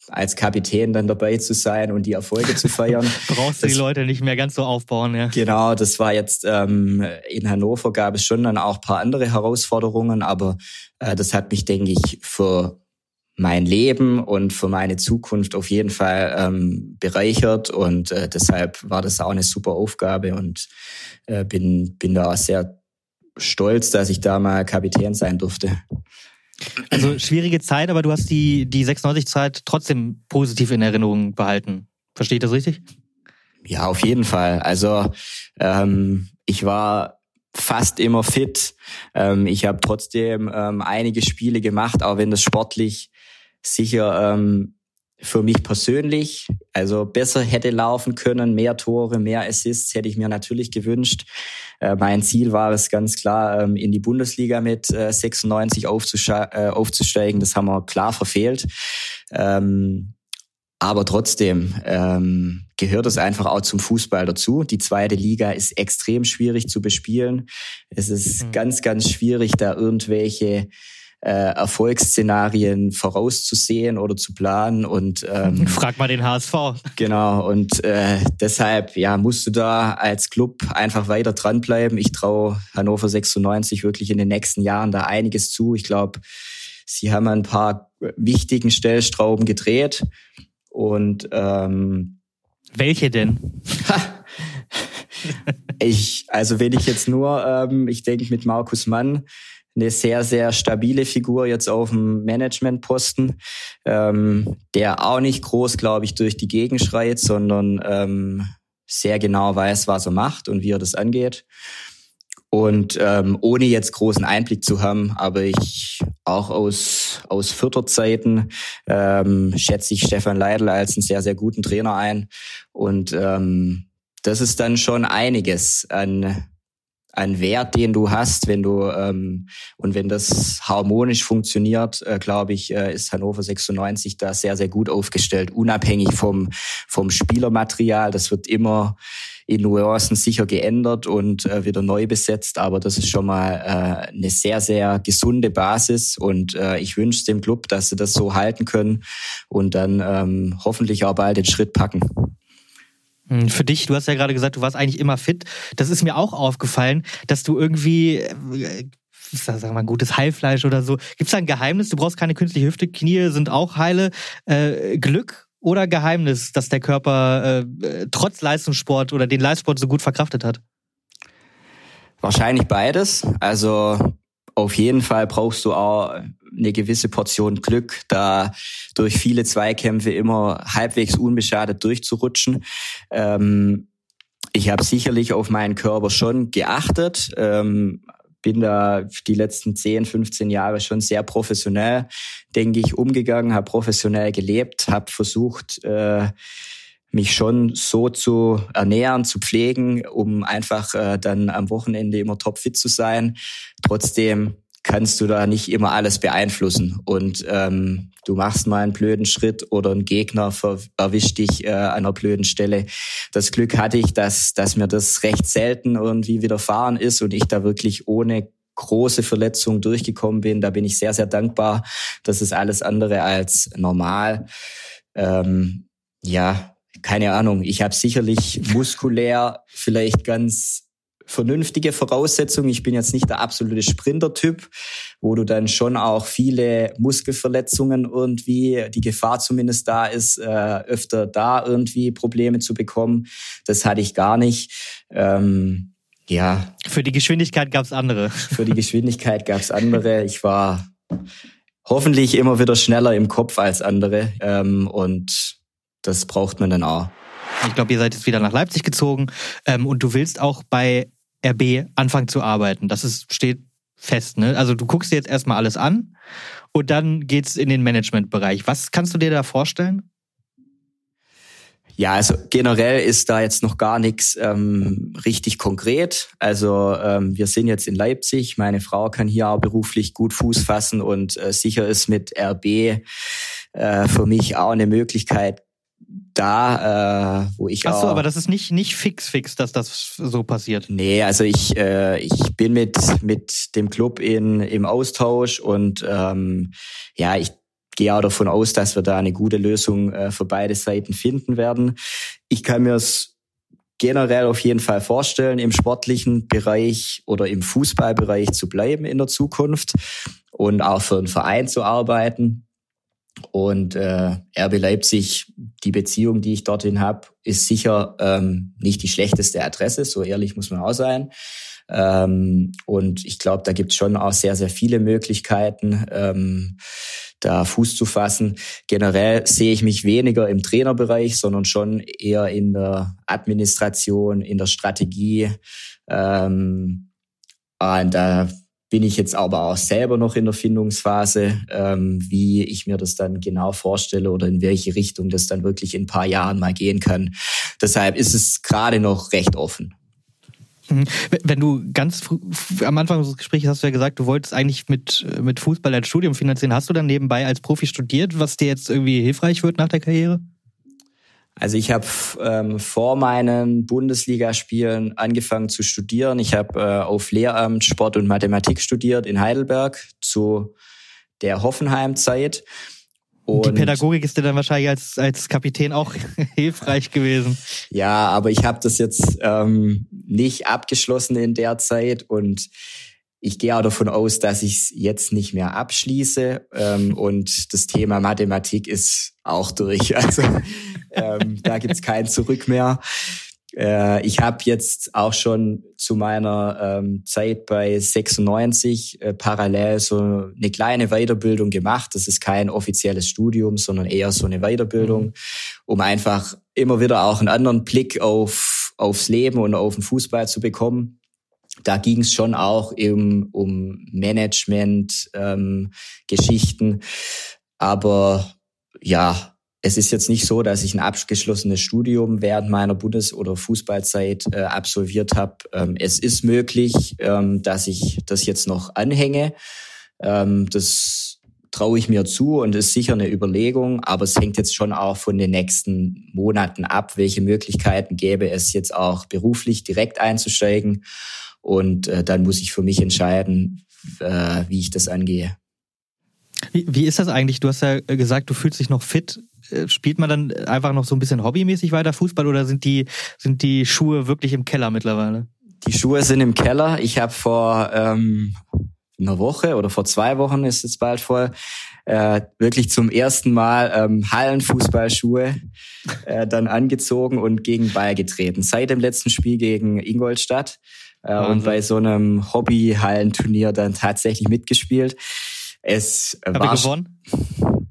als Kapitän dann dabei zu sein und die Erfolge zu feiern. Brauchst du das, die Leute nicht mehr ganz so aufbauen, ja. Genau, das war jetzt ähm, in Hannover gab es schon dann auch paar andere Herausforderungen, aber äh, das hat mich, denke ich, für mein Leben und für meine Zukunft auf jeden Fall ähm, bereichert und äh, deshalb war das auch eine super Aufgabe und äh, bin bin da sehr stolz, dass ich da mal Kapitän sein durfte. Also schwierige Zeit, aber du hast die, die 96-Zeit trotzdem positiv in Erinnerung behalten. Verstehe ich das richtig? Ja, auf jeden Fall. Also ähm, ich war fast immer fit. Ähm, ich habe trotzdem ähm, einige Spiele gemacht, auch wenn das sportlich sicher ähm, für mich persönlich, also besser hätte laufen können, mehr Tore, mehr Assists hätte ich mir natürlich gewünscht. Äh, mein Ziel war es ganz klar, ähm, in die Bundesliga mit äh, 96 äh, aufzusteigen. Das haben wir klar verfehlt. Ähm, aber trotzdem ähm, gehört es einfach auch zum Fußball dazu. Die zweite Liga ist extrem schwierig zu bespielen. Es ist mhm. ganz, ganz schwierig, da irgendwelche äh, Erfolgsszenarien vorauszusehen oder zu planen und ähm, frag mal den HSV. Genau und äh, deshalb ja musst du da als Club einfach weiter dranbleiben. Ich traue Hannover 96 wirklich in den nächsten Jahren da einiges zu. Ich glaube, sie haben ein paar wichtigen Stellstrauben gedreht und ähm, welche denn? ich also wenn ich jetzt nur ähm, ich denke mit Markus Mann eine sehr, sehr stabile Figur jetzt auf dem Managementposten, ähm, der auch nicht groß, glaube ich, durch die Gegend schreit, sondern ähm, sehr genau weiß, was er macht und wie er das angeht. Und ähm, ohne jetzt großen Einblick zu haben, aber ich auch aus, aus Zeiten ähm, schätze ich Stefan Leidl als einen sehr, sehr guten Trainer ein. Und ähm, das ist dann schon einiges an ein Wert, den du hast, wenn du ähm, und wenn das harmonisch funktioniert, äh, glaube ich, äh, ist Hannover 96 da sehr, sehr gut aufgestellt, unabhängig vom, vom Spielermaterial. Das wird immer in Nuancen sicher geändert und äh, wieder neu besetzt, aber das ist schon mal äh, eine sehr, sehr gesunde Basis und äh, ich wünsche dem Club, dass sie das so halten können und dann ähm, hoffentlich auch bald den Schritt packen. Hm, für dich, du hast ja gerade gesagt, du warst eigentlich immer fit. Das ist mir auch aufgefallen, dass du irgendwie, äh, sagen wir mal, gutes Heilfleisch oder so. Gibt es da ein Geheimnis? Du brauchst keine künstliche Hüfte, Knie sind auch heile. Äh, Glück oder Geheimnis, dass der Körper äh, trotz Leistungssport oder den Leistungssport so gut verkraftet hat? Wahrscheinlich beides. Also auf jeden Fall brauchst du auch eine gewisse Portion Glück, da durch viele Zweikämpfe immer halbwegs unbeschadet durchzurutschen. Ähm, ich habe sicherlich auf meinen Körper schon geachtet, ähm, bin da die letzten 10, 15 Jahre schon sehr professionell, denke ich, umgegangen, habe professionell gelebt, habe versucht, äh, mich schon so zu ernähren, zu pflegen, um einfach äh, dann am Wochenende immer topfit zu sein. Trotzdem kannst du da nicht immer alles beeinflussen. Und ähm, du machst mal einen blöden Schritt oder ein Gegner erwischt dich äh, an einer blöden Stelle. Das Glück hatte ich, dass, dass mir das recht selten irgendwie widerfahren ist und ich da wirklich ohne große Verletzungen durchgekommen bin. Da bin ich sehr, sehr dankbar. Das ist alles andere als normal. Ähm, ja, keine Ahnung. Ich habe sicherlich muskulär vielleicht ganz vernünftige Voraussetzungen. Ich bin jetzt nicht der absolute Sprinter-Typ, wo du dann schon auch viele Muskelverletzungen irgendwie, die Gefahr zumindest da ist, äh, öfter da irgendwie Probleme zu bekommen. Das hatte ich gar nicht. Ähm, ja. Für die Geschwindigkeit gab es andere. Für die Geschwindigkeit gab es andere. Ich war hoffentlich immer wieder schneller im Kopf als andere. Ähm, und das braucht man dann auch. Ich glaube, ihr seid jetzt wieder nach Leipzig gezogen ähm, und du willst auch bei RB anfangen zu arbeiten. Das ist, steht fest, ne? Also du guckst dir jetzt erstmal alles an und dann geht's in den Managementbereich. Was kannst du dir da vorstellen? Ja, also generell ist da jetzt noch gar nichts ähm, richtig konkret. Also ähm, wir sind jetzt in Leipzig. Meine Frau kann hier auch beruflich gut Fuß fassen und äh, sicher ist mit RB äh, für mich auch eine Möglichkeit da, äh, wo ich Ach so, aber das ist nicht nicht fix fix, dass das so passiert. Nee, also ich äh, ich bin mit mit dem Club in im Austausch und ähm, ja, ich gehe auch davon aus, dass wir da eine gute Lösung äh, für beide Seiten finden werden. Ich kann mir es generell auf jeden Fall vorstellen, im sportlichen Bereich oder im Fußballbereich zu bleiben in der Zukunft und auch für einen Verein zu arbeiten. Und äh, RB Leipzig, die Beziehung, die ich dorthin habe, ist sicher ähm, nicht die schlechteste Adresse, so ehrlich muss man auch sein. Ähm, und ich glaube, da gibt es schon auch sehr, sehr viele Möglichkeiten, ähm, da Fuß zu fassen. Generell sehe ich mich weniger im Trainerbereich, sondern schon eher in der Administration, in der Strategie. Ähm, und da bin ich jetzt aber auch selber noch in der Findungsphase, ähm, wie ich mir das dann genau vorstelle oder in welche Richtung das dann wirklich in ein paar Jahren mal gehen kann. Deshalb ist es gerade noch recht offen. Mhm. Wenn du ganz am Anfang des Gesprächs hast du ja gesagt, du wolltest eigentlich mit, mit Fußball ein Studium finanzieren. Hast du dann nebenbei als Profi studiert, was dir jetzt irgendwie hilfreich wird nach der Karriere? Also ich habe ähm, vor meinen Bundesligaspielen angefangen zu studieren. Ich habe äh, auf Lehramt Sport und Mathematik studiert in Heidelberg zu der Hoffenheim-Zeit. Und die Pädagogik ist dir dann wahrscheinlich als, als Kapitän auch hilfreich gewesen. Ja, aber ich habe das jetzt ähm, nicht abgeschlossen in der Zeit und ich gehe auch davon aus, dass ich es jetzt nicht mehr abschließe. Ähm, und das Thema Mathematik ist auch durch. Also ähm, da gibt's kein Zurück mehr. Äh, ich habe jetzt auch schon zu meiner ähm, Zeit bei 96 äh, parallel so eine kleine Weiterbildung gemacht. Das ist kein offizielles Studium, sondern eher so eine Weiterbildung, mhm. um einfach immer wieder auch einen anderen Blick auf aufs Leben und auf den Fußball zu bekommen da ging es schon auch eben um Management, ähm. Aber ja, es ist jetzt nicht so, dass ich ein abgeschlossenes Studium während meiner Bundes- oder Fußballzeit äh, absolviert habe. Ähm, es ist möglich, ähm, dass ich das jetzt noch anhänge. Ähm, das traue ich mir zu und ist sicher eine Überlegung, aber es hängt jetzt schon auch von den nächsten Monaten ab, welche Möglichkeiten gäbe es jetzt auch beruflich direkt einzusteigen und äh, dann muss ich für mich entscheiden, äh, wie ich das angehe. Wie, wie ist das eigentlich? Du hast ja gesagt, du fühlst dich noch fit. Äh, spielt man dann einfach noch so ein bisschen hobbymäßig weiter Fußball oder sind die, sind die Schuhe wirklich im Keller mittlerweile? Die Schuhe sind im Keller. Ich habe vor ähm, einer Woche oder vor zwei Wochen ist es bald voll, äh, wirklich zum ersten Mal ähm, Hallenfußballschuhe äh, dann angezogen und gegen Ball getreten. Seit dem letzten Spiel gegen Ingolstadt äh, und bei so einem Hobbyhallenturnier dann tatsächlich mitgespielt. Es Hab war gewonnen?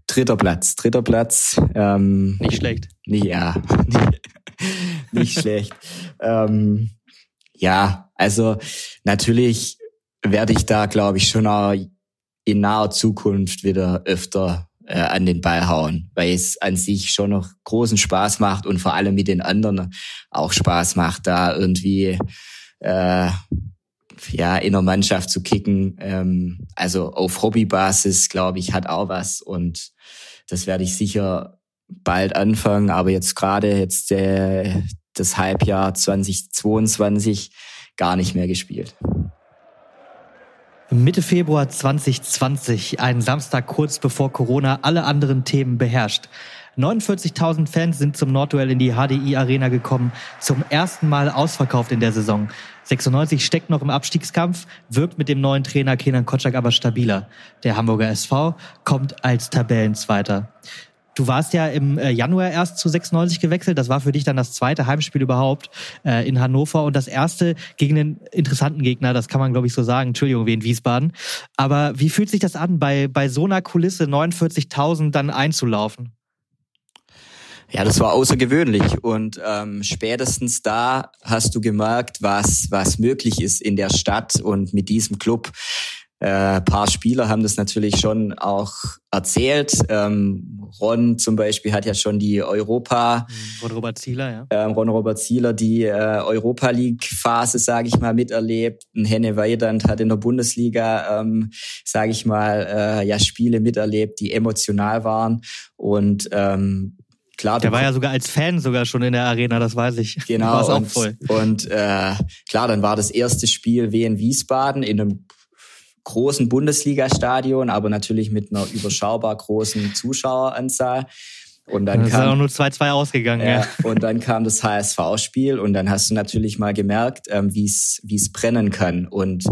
dritter Platz, dritter Platz. Ähm, nicht schlecht. Nicht, ja, nicht, nicht schlecht. Ähm, ja, also natürlich werde ich da, glaube ich, schon auch in naher Zukunft wieder öfter äh, an den Ball hauen, weil es an sich schon noch großen Spaß macht und vor allem mit den anderen auch Spaß macht, da irgendwie äh, ja, in der Mannschaft zu kicken. Ähm, also auf Hobbybasis, glaube ich, hat auch was. Und das werde ich sicher bald anfangen. Aber jetzt gerade jetzt der, das Halbjahr 2022 gar nicht mehr gespielt. Mitte Februar 2020, ein Samstag kurz bevor Corona alle anderen Themen beherrscht. 49.000 Fans sind zum Nordduell in die HDI Arena gekommen, zum ersten Mal ausverkauft in der Saison. 96 steckt noch im Abstiegskampf, wirkt mit dem neuen Trainer Kenan Kotschak aber stabiler. Der Hamburger SV kommt als Tabellenzweiter. Du warst ja im äh, Januar erst zu 96 gewechselt. Das war für dich dann das zweite Heimspiel überhaupt äh, in Hannover und das erste gegen einen interessanten Gegner. Das kann man, glaube ich, so sagen. Entschuldigung, wie in Wiesbaden. Aber wie fühlt sich das an, bei, bei so einer Kulisse 49.000 dann einzulaufen? Ja, das war außergewöhnlich und ähm, spätestens da hast du gemerkt, was was möglich ist in der Stadt und mit diesem Club. Äh, paar Spieler haben das natürlich schon auch erzählt. Ähm, Ron zum Beispiel hat ja schon die Europa. Mhm, Ron Robert Zieler, ja. Ähm, Ron Robert Zieler die äh, Europa League Phase, sage ich mal, miterlebt. Ein Henne Weidand hat in der Bundesliga, ähm, sage ich mal, äh, ja Spiele miterlebt, die emotional waren und ähm, Klar, der war ja sogar als Fan sogar schon in der Arena, das weiß ich. Genau. War's auch und, voll. und äh, klar, dann war das erste Spiel in Wiesbaden in einem großen Bundesliga-Stadion, aber natürlich mit einer überschaubar großen Zuschaueranzahl. Und dann das kam, ist auch nur 2-2 ausgegangen. Äh, ja. Und dann kam das HSV-Spiel und dann hast du natürlich mal gemerkt, ähm, wie es wie es brennen kann und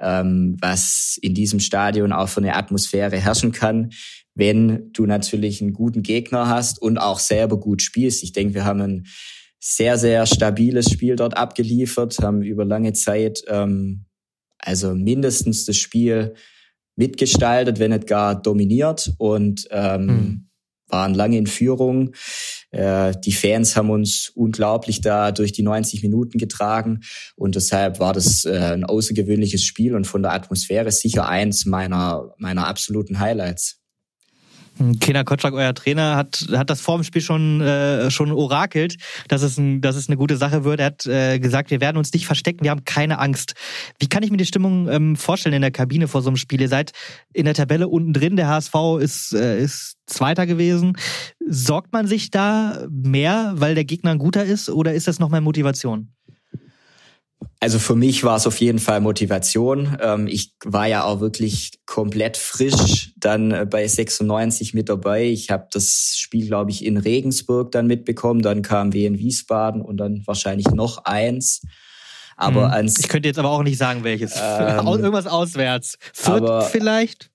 ähm, was in diesem Stadion auch für eine Atmosphäre herrschen kann, wenn du natürlich einen guten Gegner hast und auch selber gut spielst. Ich denke, wir haben ein sehr, sehr stabiles Spiel dort abgeliefert, haben über lange Zeit ähm, also mindestens das Spiel mitgestaltet, wenn nicht gar dominiert und ähm, mhm. waren lange in Führung. Äh, die Fans haben uns unglaublich da durch die 90 Minuten getragen und deshalb war das äh, ein außergewöhnliches Spiel und von der Atmosphäre sicher eins meiner meiner absoluten Highlights. Kena Kotschak, euer Trainer, hat, hat das vor dem Spiel schon, äh, schon orakelt, dass es, ein, dass es eine gute Sache wird. Er hat äh, gesagt, wir werden uns nicht verstecken, wir haben keine Angst. Wie kann ich mir die Stimmung ähm, vorstellen in der Kabine vor so einem Spiel? Ihr seid in der Tabelle unten drin, der HSV ist, äh, ist Zweiter gewesen. Sorgt man sich da mehr, weil der Gegner ein guter ist, oder ist das noch mehr Motivation? Also für mich war es auf jeden Fall Motivation. Ähm, ich war ja auch wirklich komplett frisch dann äh, bei 96 mit dabei. Ich habe das Spiel, glaube ich, in Regensburg dann mitbekommen. Dann kam wir in Wiesbaden und dann wahrscheinlich noch eins. Aber hm. ans, ich könnte jetzt aber auch nicht sagen, welches. Ähm, Irgendwas auswärts. Fürth aber, vielleicht?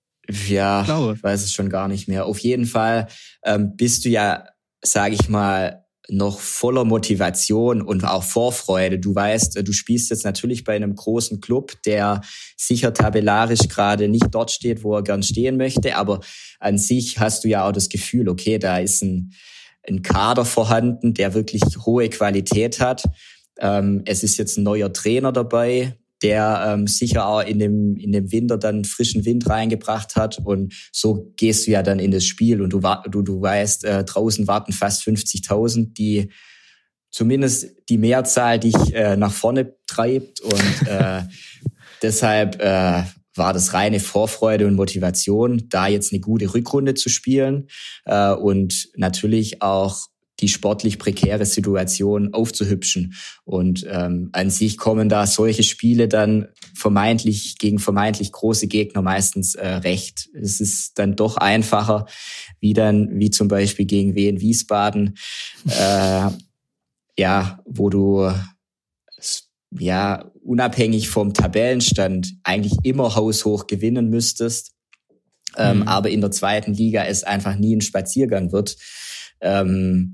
Ja, ich, ich weiß es schon gar nicht mehr. Auf jeden Fall ähm, bist du ja, sage ich mal, noch voller Motivation und auch Vorfreude. Du weißt, du spielst jetzt natürlich bei einem großen Club, der sicher tabellarisch gerade nicht dort steht, wo er gern stehen möchte, aber an sich hast du ja auch das Gefühl, okay, da ist ein, ein Kader vorhanden, der wirklich hohe Qualität hat. Ähm, es ist jetzt ein neuer Trainer dabei, der ähm, sicher auch in dem, in dem Winter dann frischen Wind reingebracht hat. Und so gehst du ja dann in das Spiel und du, du, du weißt, äh, draußen warten fast 50.000, die zumindest die Mehrzahl dich äh, nach vorne treibt. Und äh, deshalb äh, war das reine Vorfreude und Motivation, da jetzt eine gute Rückrunde zu spielen äh, und natürlich auch die sportlich prekäre Situation aufzuhübschen. Und ähm, an sich kommen da solche Spiele dann vermeintlich gegen vermeintlich große Gegner meistens äh, recht. Es ist dann doch einfacher, wie dann, wie zum Beispiel gegen Wien Wiesbaden, äh, ja, wo du ja unabhängig vom Tabellenstand eigentlich immer haushoch gewinnen müsstest. Ähm, mhm. aber in der zweiten Liga es einfach nie ein Spaziergang wird ähm,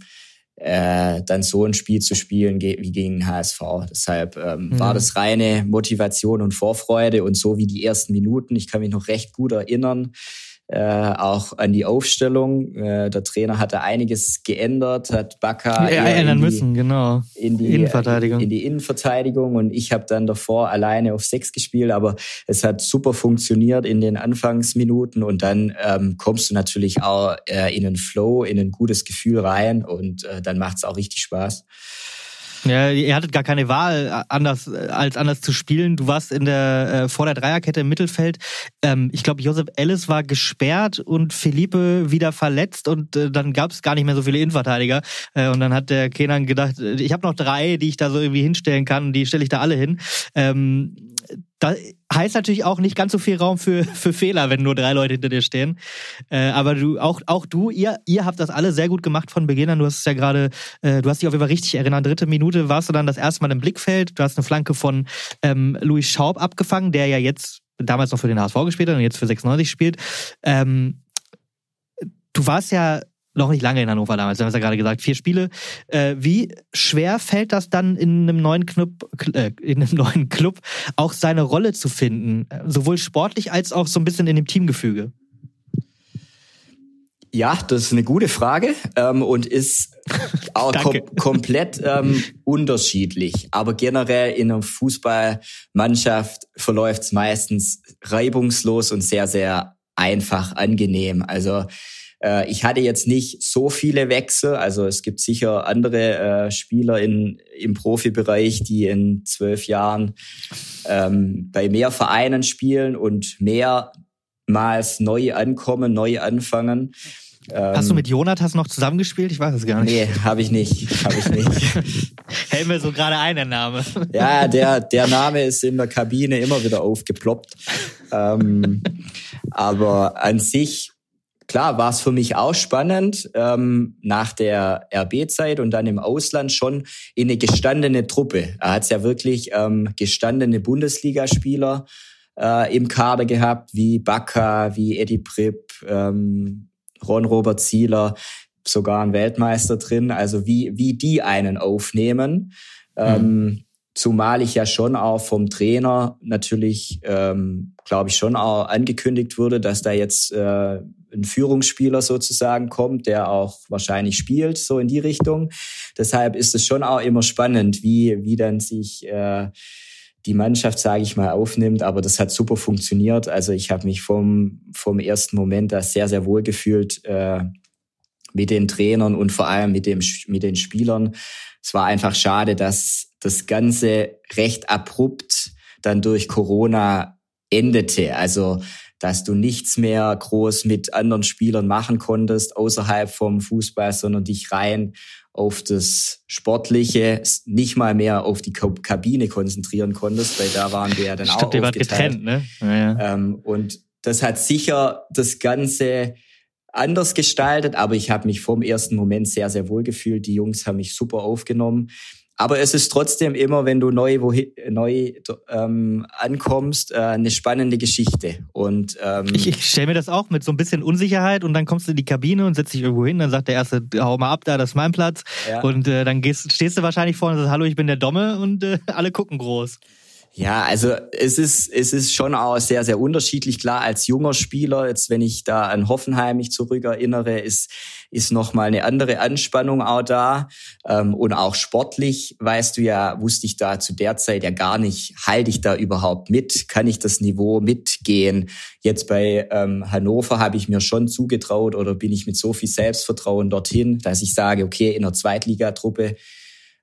äh, dann so ein Spiel zu spielen wie gegen HSV. Deshalb ähm, mhm. war das reine Motivation und Vorfreude und so wie die ersten Minuten. Ich kann mich noch recht gut erinnern äh, auch an die Aufstellung. Äh, der Trainer hatte einiges geändert, hat Bakker ja, ändern die, müssen, genau. In die Innenverteidigung. In die Innenverteidigung und ich habe dann davor alleine auf sechs gespielt, aber es hat super funktioniert in den Anfangsminuten und dann ähm, kommst du natürlich auch äh, in einen Flow, in ein gutes Gefühl rein und äh, dann macht es auch richtig Spaß. Ja, ihr hattet gar keine Wahl, äh, anders äh, als anders zu spielen. Du warst in der äh, vor der Dreierkette im Mittelfeld. Ähm, ich glaube, Josef Ellis war gesperrt und Felipe wieder verletzt und äh, dann gab es gar nicht mehr so viele Innenverteidiger. Äh, und dann hat der Kenan gedacht, äh, ich habe noch drei, die ich da so irgendwie hinstellen kann, die stelle ich da alle hin. Ähm, da heißt natürlich auch nicht ganz so viel Raum für, für Fehler, wenn nur drei Leute hinter dir stehen. Äh, aber du, auch, auch du, ihr, ihr habt das alle sehr gut gemacht von Beginn an. Du hast es ja gerade, äh, du hast dich auf jeden Fall richtig erinnert. Dritte Minute warst du dann das erste Mal im Blickfeld. Du hast eine Flanke von ähm, Louis Schaub abgefangen, der ja jetzt damals noch für den HSV gespielt hat und jetzt für 96 spielt. Ähm, du warst ja noch nicht lange in Hannover damals, du hast ja gerade gesagt, vier Spiele. Äh, wie schwer fällt das dann in einem neuen Club, äh, in einem neuen Club auch seine Rolle zu finden, sowohl sportlich als auch so ein bisschen in dem Teamgefüge? Ja, das ist eine gute Frage ähm, und ist auch kom komplett ähm, unterschiedlich. Aber generell in einer Fußballmannschaft verläuft es meistens reibungslos und sehr, sehr einfach, angenehm. Also äh, ich hatte jetzt nicht so viele Wechsel. Also es gibt sicher andere äh, Spieler in, im Profibereich, die in zwölf Jahren ähm, bei mehr Vereinen spielen und mehrmals neu ankommen, neu anfangen. Hast du mit Jonathas noch zusammengespielt? Ich weiß es gar nicht. Nee, habe ich nicht. Hab ich nicht. Hält mir so gerade ein, der Name. Ja, der, der Name ist in der Kabine immer wieder aufgeploppt. Ähm, aber an sich klar war es für mich auch spannend, ähm, nach der RB-Zeit und dann im Ausland schon in eine gestandene Truppe. Er hat ja wirklich ähm, gestandene Bundesligaspieler äh, im Kader gehabt, wie Bacca, wie Eddie Pripp, ähm, Ron-Robert Zieler, sogar ein Weltmeister drin. Also wie, wie die einen aufnehmen. Mhm. Ähm, Zumal ich ja schon auch vom Trainer natürlich, ähm, glaube ich, schon auch angekündigt wurde, dass da jetzt äh, ein Führungsspieler sozusagen kommt, der auch wahrscheinlich spielt, so in die Richtung. Deshalb ist es schon auch immer spannend, wie, wie dann sich äh, die Mannschaft, sage ich mal, aufnimmt. Aber das hat super funktioniert. Also ich habe mich vom, vom ersten Moment da sehr, sehr wohl gefühlt äh, mit den Trainern und vor allem mit, dem, mit den Spielern. Es war einfach schade, dass das Ganze recht abrupt dann durch Corona endete. Also dass du nichts mehr groß mit anderen Spielern machen konntest außerhalb vom Fußball, sondern dich rein auf das Sportliche, nicht mal mehr auf die Kabine konzentrieren konntest, weil da waren wir ja dann Stimmt, auch aufgeteilt. Getrennt, ne? Ja, ja. Ähm, und das hat sicher das Ganze anders gestaltet, aber ich habe mich vom ersten Moment sehr, sehr wohl gefühlt. Die Jungs haben mich super aufgenommen. Aber es ist trotzdem immer, wenn du neu, wohin, neu ähm, ankommst, äh, eine spannende Geschichte. Und ähm, ich, ich stelle mir das auch mit so ein bisschen Unsicherheit und dann kommst du in die Kabine und setzt dich irgendwo hin, dann sagt der erste, hau mal ab, da, das ist mein Platz. Ja. Und äh, dann gehst, stehst du wahrscheinlich vorne und sagst, hallo, ich bin der Domme und äh, alle gucken groß. Ja, also es ist, es ist schon auch sehr, sehr unterschiedlich. Klar, als junger Spieler, jetzt wenn ich da an Hoffenheim mich zurückerinnere, ist, ist nochmal eine andere Anspannung auch da. Ähm, und auch sportlich, weißt du ja, wusste ich da zu der Zeit ja gar nicht, halte ich da überhaupt mit? Kann ich das Niveau mitgehen? Jetzt bei ähm, Hannover habe ich mir schon zugetraut oder bin ich mit so viel Selbstvertrauen dorthin, dass ich sage, okay, in der Zweitligatruppe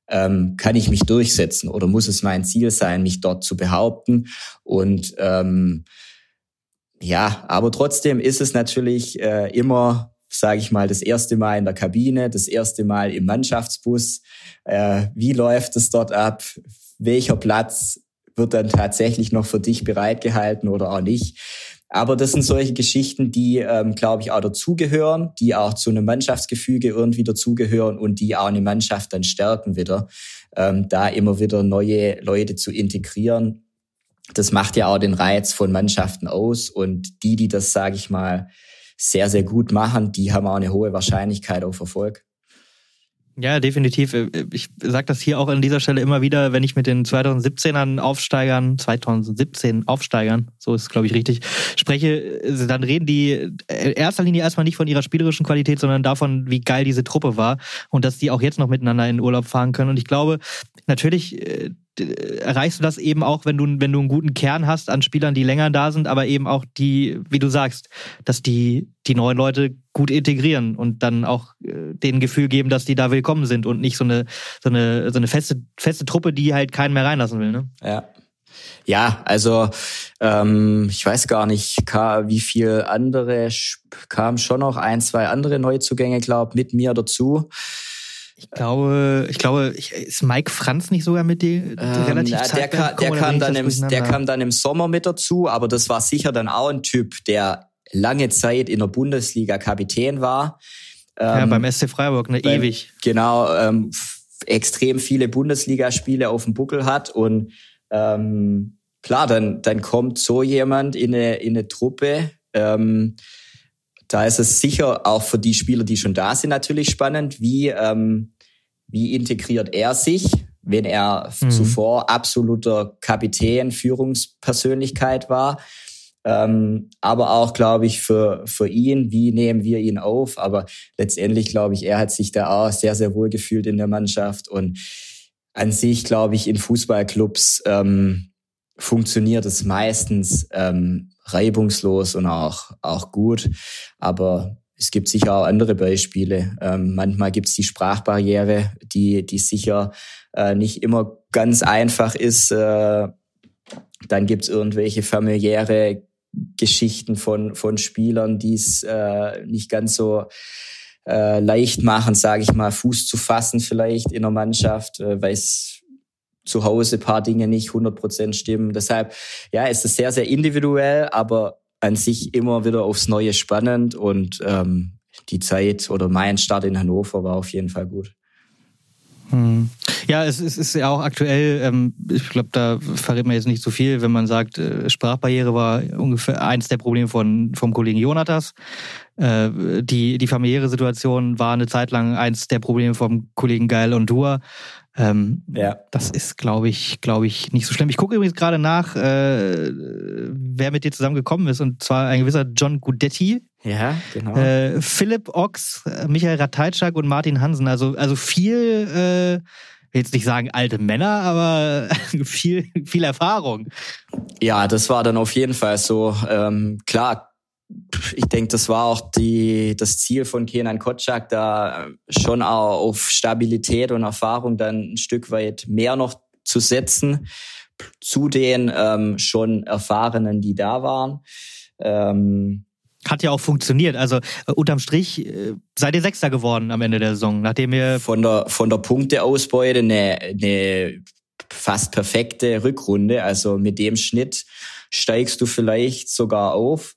ähm, kann ich mich durchsetzen oder muss es mein Ziel sein, mich dort zu behaupten? Und ähm, ja, aber trotzdem ist es natürlich äh, immer, sage ich mal, das erste Mal in der Kabine, das erste Mal im Mannschaftsbus. Äh, wie läuft es dort ab? Welcher Platz wird dann tatsächlich noch für dich bereitgehalten oder auch nicht? Aber das sind solche Geschichten, die, ähm, glaube ich, auch dazugehören, die auch zu einem Mannschaftsgefüge irgendwie dazugehören und die auch eine Mannschaft dann stärken wieder, ähm, da immer wieder neue Leute zu integrieren. Das macht ja auch den Reiz von Mannschaften aus und die, die das, sage ich mal, sehr, sehr gut machen, die haben auch eine hohe Wahrscheinlichkeit auf Erfolg. Ja, definitiv. Äh, ich sage das hier auch an dieser Stelle immer wieder, wenn ich mit den 2017ern Aufsteigern, 2017 Aufsteigern, so ist es glaube ich richtig, spreche, äh, dann reden die in erster Linie erstmal nicht von ihrer spielerischen Qualität, sondern davon, wie geil diese Truppe war und dass die auch jetzt noch miteinander in Urlaub fahren können. Und ich glaube, natürlich äh, erreichst du das eben auch, wenn du, wenn du einen guten Kern hast an Spielern, die länger da sind, aber eben auch die, wie du sagst, dass die, die neuen Leute gut integrieren und dann auch äh, denen Gefühl geben, dass die da willkommen sind und nicht so eine, so eine, so eine feste, feste Truppe, die halt keinen mehr reinlassen will, ne? Ja. Ja, also ähm, ich weiß gar nicht, wie viel andere kamen schon noch ein, zwei andere Neuzugänge, glaub, mit mir dazu. Ich glaube, ich glaube, ist Mike Franz nicht sogar mit dir ähm, relativ ja, der, kam, der kam dann im, der kam dann im Sommer mit dazu, aber das war sicher dann auch ein Typ, der lange Zeit in der Bundesliga Kapitän war. Ähm, ja, beim SC Freiburg, ne, beim, ewig. Genau, ähm, extrem viele Bundesligaspiele auf dem Buckel hat und ähm, klar, dann dann kommt so jemand in eine in eine Truppe. Ähm, da ist es sicher auch für die Spieler, die schon da sind, natürlich spannend, wie, ähm, wie integriert er sich, wenn er mhm. zuvor absoluter Kapitän, Führungspersönlichkeit war. Ähm, aber auch, glaube ich, für, für ihn, wie nehmen wir ihn auf? Aber letztendlich, glaube ich, er hat sich da auch sehr, sehr wohl gefühlt in der Mannschaft. Und an sich, glaube ich, in Fußballclubs ähm, funktioniert es meistens ähm, reibungslos und auch, auch gut. Aber es gibt sicher auch andere Beispiele. Ähm, manchmal gibt es die Sprachbarriere, die, die sicher äh, nicht immer ganz einfach ist. Äh, dann gibt es irgendwelche familiäre Geschichten von, von Spielern, die es äh, nicht ganz so äh, leicht machen, sage ich mal, Fuß zu fassen vielleicht in der Mannschaft, äh, weil es zu Hause paar Dinge nicht 100% stimmen. Deshalb, ja, ist es sehr, sehr individuell, aber an sich immer wieder aufs Neue spannend und ähm, die Zeit oder mein Start in Hannover war auf jeden Fall gut. Hm. Ja, es, es ist ja auch aktuell, ähm, ich glaube, da verrät man jetzt nicht so viel, wenn man sagt, äh, Sprachbarriere war ungefähr eins der Probleme von, vom Kollegen Jonatas. Äh, die, die familiäre Situation war eine Zeit lang eins der Probleme vom Kollegen Geil und Dua. Ähm, ja. Das ist, glaube ich, glaube ich, nicht so schlimm. Ich gucke übrigens gerade nach, äh, wer mit dir zusammengekommen ist, und zwar ein gewisser John Gudetti. Ja, genau. Äh, Philipp Ochs, Michael Rateitschak und Martin Hansen. Also, also viel, äh, will jetzt nicht sagen alte Männer, aber viel, viel Erfahrung. Ja, das war dann auf jeden Fall so. Ähm, klar, ich denke, das war auch die, das Ziel von Kenan Kotschak, da schon auch auf Stabilität und Erfahrung dann ein Stück weit mehr noch zu setzen, zu den ähm, schon Erfahrenen, die da waren. Ähm, hat ja auch funktioniert. Also äh, unterm Strich äh, seid ihr Sechster geworden am Ende der Saison, nachdem ihr von der von der Punkteausbeute eine, eine fast perfekte Rückrunde. Also mit dem Schnitt steigst du vielleicht sogar auf.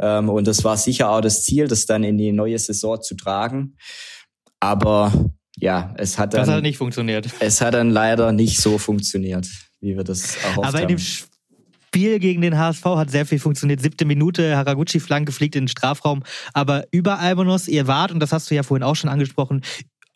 Ähm, und das war sicher auch das Ziel, das dann in die neue Saison zu tragen. Aber ja, es hat dann. Das hat nicht funktioniert. Es hat dann leider nicht so funktioniert, wie wir das erhofft haben. Aber in dem Spiel gegen den HSV hat sehr viel funktioniert. Siebte Minute, Haraguchi-Flanke fliegt in den Strafraum. Aber über Albonos, ihr wart, und das hast du ja vorhin auch schon angesprochen,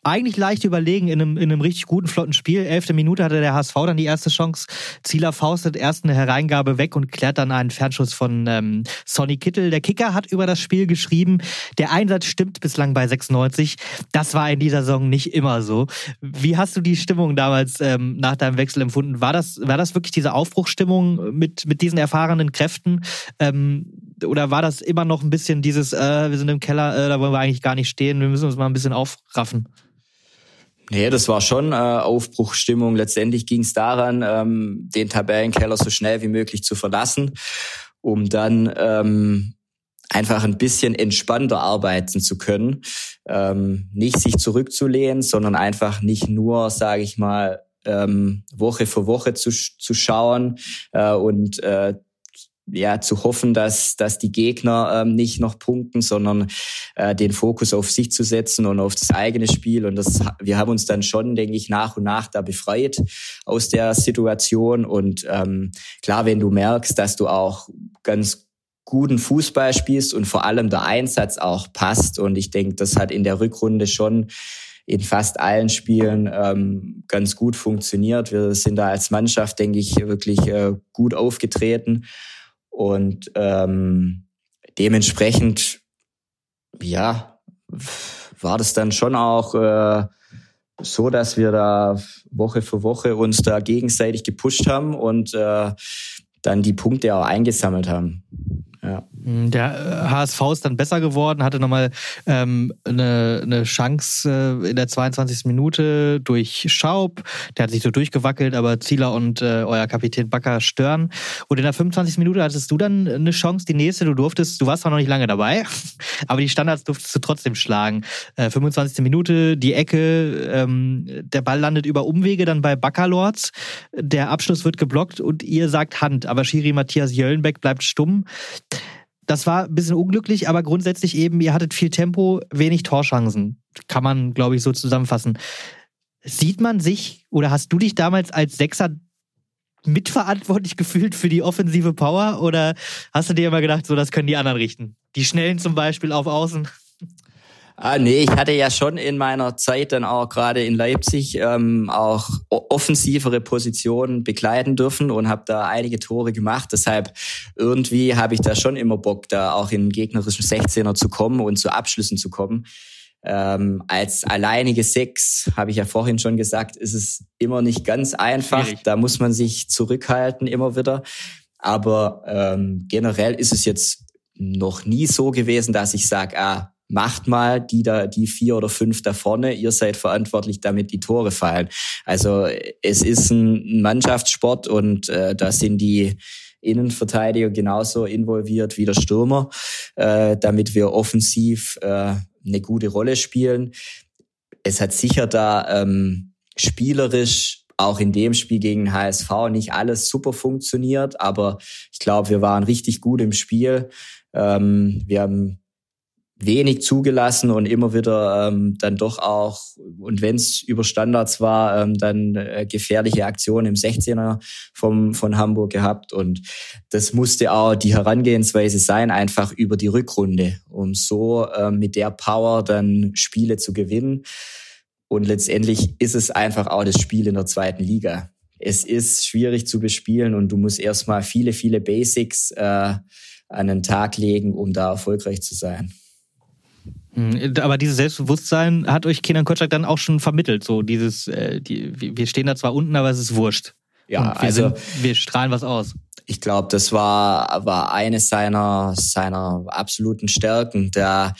eigentlich leicht überlegen in einem, in einem richtig guten, flotten Spiel. Elfte Minute hatte der HSV dann die erste Chance. Zieler faustet erst eine Hereingabe weg und klärt dann einen Fernschuss von ähm, Sonny Kittel. Der Kicker hat über das Spiel geschrieben, der Einsatz stimmt bislang bei 96. Das war in dieser Saison nicht immer so. Wie hast du die Stimmung damals ähm, nach deinem Wechsel empfunden? War das, war das wirklich diese Aufbruchstimmung mit, mit diesen erfahrenen Kräften? Ähm, oder war das immer noch ein bisschen dieses, äh, wir sind im Keller, äh, da wollen wir eigentlich gar nicht stehen, wir müssen uns mal ein bisschen aufraffen? Nee, das war schon äh, Aufbruchstimmung. Letztendlich ging es daran, ähm, den Tabellenkeller so schnell wie möglich zu verlassen, um dann ähm, einfach ein bisschen entspannter arbeiten zu können. Ähm, nicht sich zurückzulehnen, sondern einfach nicht nur, sage ich mal, ähm, Woche für Woche zu, zu schauen äh, und äh, ja, zu hoffen, dass, dass die Gegner ähm, nicht noch punkten, sondern äh, den Fokus auf sich zu setzen und auf das eigene Spiel. Und das, wir haben uns dann schon, denke ich, nach und nach da befreit aus der Situation. Und ähm, klar, wenn du merkst, dass du auch ganz guten Fußball spielst und vor allem der Einsatz auch passt. Und ich denke, das hat in der Rückrunde schon in fast allen Spielen ähm, ganz gut funktioniert. Wir sind da als Mannschaft, denke ich, wirklich äh, gut aufgetreten. Und ähm, dementsprechend, ja, war das dann schon auch äh, so, dass wir da Woche für Woche uns da gegenseitig gepusht haben und äh, dann die Punkte auch eingesammelt haben. Ja. Hm, der HSV äh, ist dann besser geworden, hatte nochmal ähm, eine, eine Chance äh, in der 22. Minute durch Schaub. Der hat sich so durchgewackelt, aber Zieler und äh, euer Kapitän Bakker stören. Und in der 25. Minute hattest du dann eine Chance, die nächste. Du durftest, du warst zwar noch nicht lange dabei, aber die Standards durftest du trotzdem schlagen. Äh, 25. Minute, die Ecke, ähm, der Ball landet über Umwege dann bei Backerlords. Der Abschluss wird geblockt und ihr sagt Hand, aber Schiri Matthias Jöllenbeck bleibt stumm das war ein bisschen unglücklich, aber grundsätzlich eben, ihr hattet viel Tempo, wenig Torchancen. Kann man, glaube ich, so zusammenfassen. Sieht man sich oder hast du dich damals als Sechser mitverantwortlich gefühlt für die offensive Power oder hast du dir immer gedacht, so das können die anderen richten? Die Schnellen zum Beispiel auf Außen? Ah, nee, ich hatte ja schon in meiner Zeit dann auch gerade in Leipzig ähm, auch offensivere Positionen begleiten dürfen und habe da einige Tore gemacht. Deshalb irgendwie habe ich da schon immer Bock, da auch in gegnerischen 16er zu kommen und zu Abschlüssen zu kommen. Ähm, als alleinige Sechs, habe ich ja vorhin schon gesagt, ist es immer nicht ganz einfach. Schwierig. Da muss man sich zurückhalten immer wieder. Aber ähm, generell ist es jetzt noch nie so gewesen, dass ich sage, ah, macht mal die da, die vier oder fünf da vorne, ihr seid verantwortlich, damit die Tore fallen. Also es ist ein Mannschaftssport und äh, da sind die Innenverteidiger genauso involviert wie der Stürmer, äh, damit wir offensiv äh, eine gute Rolle spielen. Es hat sicher da ähm, spielerisch auch in dem Spiel gegen HSV nicht alles super funktioniert, aber ich glaube, wir waren richtig gut im Spiel. Ähm, wir haben wenig zugelassen und immer wieder ähm, dann doch auch, und wenn es über Standards war, ähm, dann äh, gefährliche Aktionen im 16er vom, von Hamburg gehabt. Und das musste auch die Herangehensweise sein, einfach über die Rückrunde, um so ähm, mit der Power dann Spiele zu gewinnen. Und letztendlich ist es einfach auch das Spiel in der zweiten Liga. Es ist schwierig zu bespielen und du musst erstmal viele, viele Basics äh, an den Tag legen, um da erfolgreich zu sein. Hm, aber dieses Selbstbewusstsein hat euch Kenan Kotschak dann auch schon vermittelt. So dieses, äh, die, wir stehen da zwar unten, aber es ist wurscht. Ja, wir also sind, wir strahlen was aus. Ich glaube, das war war eine seiner seiner absoluten Stärken, da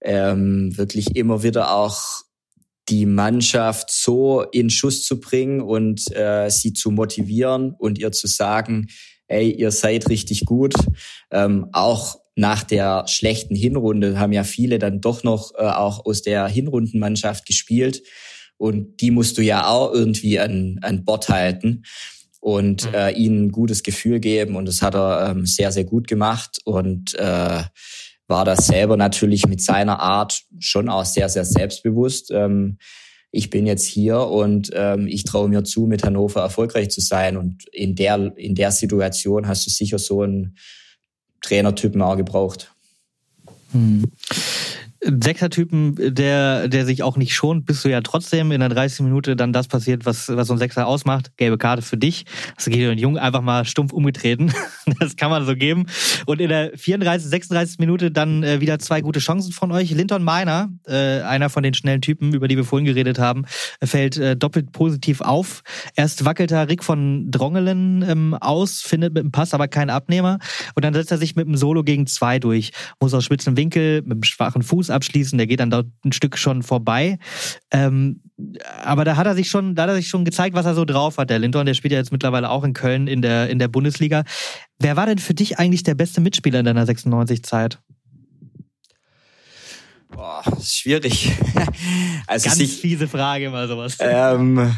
ähm, wirklich immer wieder auch die Mannschaft so in Schuss zu bringen und äh, sie zu motivieren und ihr zu sagen, ey, ihr seid richtig gut. Ähm, auch nach der schlechten Hinrunde haben ja viele dann doch noch äh, auch aus der Hinrundenmannschaft gespielt. Und die musst du ja auch irgendwie an, an Bord halten und mhm. äh, ihnen ein gutes Gefühl geben. Und das hat er ähm, sehr, sehr gut gemacht und äh, war das selber natürlich mit seiner Art schon auch sehr, sehr selbstbewusst. Ähm, ich bin jetzt hier und ähm, ich traue mir zu, mit Hannover erfolgreich zu sein. Und in der, in der Situation hast du sicher so einen Trainertypen auch gebraucht. Hm. Sechser-Typen, der, der sich auch nicht schont, bist du ja trotzdem in der 30 Minute dann das passiert, was, was so ein Sechser ausmacht. Gelbe Karte für dich. Das Gideon Jung einfach mal stumpf umgetreten. Das kann man so geben. Und in der 34, 36 Minute dann äh, wieder zwei gute Chancen von euch. Linton Meiner, äh, einer von den schnellen Typen, über die wir vorhin geredet haben, fällt äh, doppelt positiv auf. Erst wackelt er Rick von Drongelen ähm, aus, findet mit dem Pass aber keinen Abnehmer. Und dann setzt er sich mit dem Solo gegen zwei durch. Muss aus spitzen Winkel mit einem schwachen Fuß abschließen. Der geht dann dort ein Stück schon vorbei. Ähm, aber da hat er sich schon, da hat er sich schon gezeigt, was er so drauf hat. Der Linton, der spielt ja jetzt mittlerweile auch in Köln in der, in der Bundesliga. Wer war denn für dich eigentlich der beste Mitspieler in deiner 96-Zeit? Boah, schwierig. also Ganz sich, fiese Frage mal sowas. Ähm,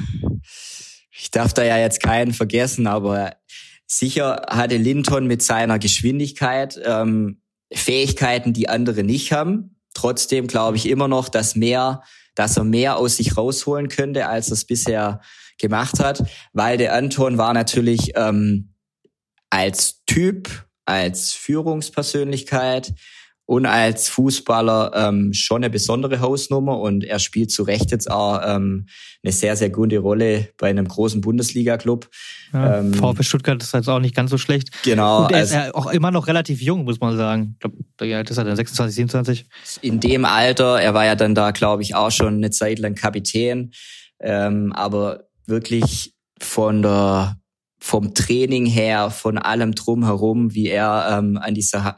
ich darf da ja jetzt keinen vergessen, aber sicher hatte Linton mit seiner Geschwindigkeit ähm, Fähigkeiten, die andere nicht haben. Trotzdem glaube ich immer noch, dass mehr, dass er mehr aus sich rausholen könnte, als er es bisher gemacht hat, weil der Anton war natürlich ähm, als Typ, als Führungspersönlichkeit und als Fußballer ähm, schon eine besondere Hausnummer und er spielt zu Recht jetzt auch ähm, eine sehr, sehr gute Rolle bei einem großen Bundesliga-Club. Ja, ähm, VfB Stuttgart ist jetzt auch nicht ganz so schlecht. Genau. Und er ist also, auch immer noch relativ jung, muss man sagen. Ich glaube, ja, das hat er 26, 27. In dem Alter, er war ja dann da, glaube ich, auch schon eine Zeit lang Kapitän, ähm, aber wirklich von der vom Training her, von allem drumherum, wie er ähm, an die Sache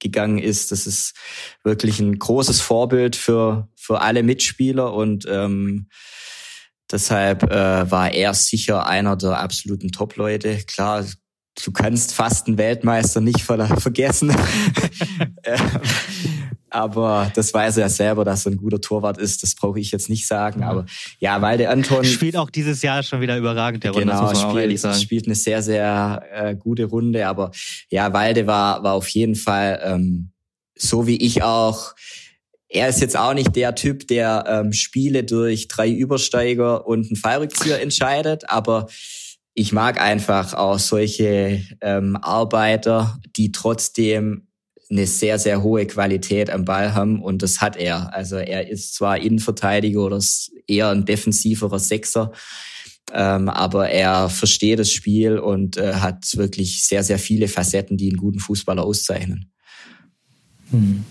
herangegangen ist, das ist wirklich ein großes Vorbild für, für alle Mitspieler und ähm, deshalb äh, war er sicher einer der absoluten Top-Leute. Klar, du kannst fast einen Weltmeister nicht vergessen. Aber das weiß er selber, dass er ein guter Torwart ist. Das brauche ich jetzt nicht sagen. Aber ja, weil der Anton spielt auch dieses Jahr schon wieder überragend der Runde. Genau, spielt, spielt eine sehr sehr äh, gute Runde. Aber ja, Walde war war auf jeden Fall ähm, so wie ich auch. Er ist jetzt auch nicht der Typ, der ähm, Spiele durch drei Übersteiger und einen Fallrückzieher entscheidet, aber ich mag einfach auch solche ähm, Arbeiter, die trotzdem eine sehr, sehr hohe Qualität am Ball haben und das hat er. Also er ist zwar Innenverteidiger oder eher ein defensiverer Sechser, ähm, aber er versteht das Spiel und äh, hat wirklich sehr, sehr viele Facetten, die einen guten Fußballer auszeichnen. Hm.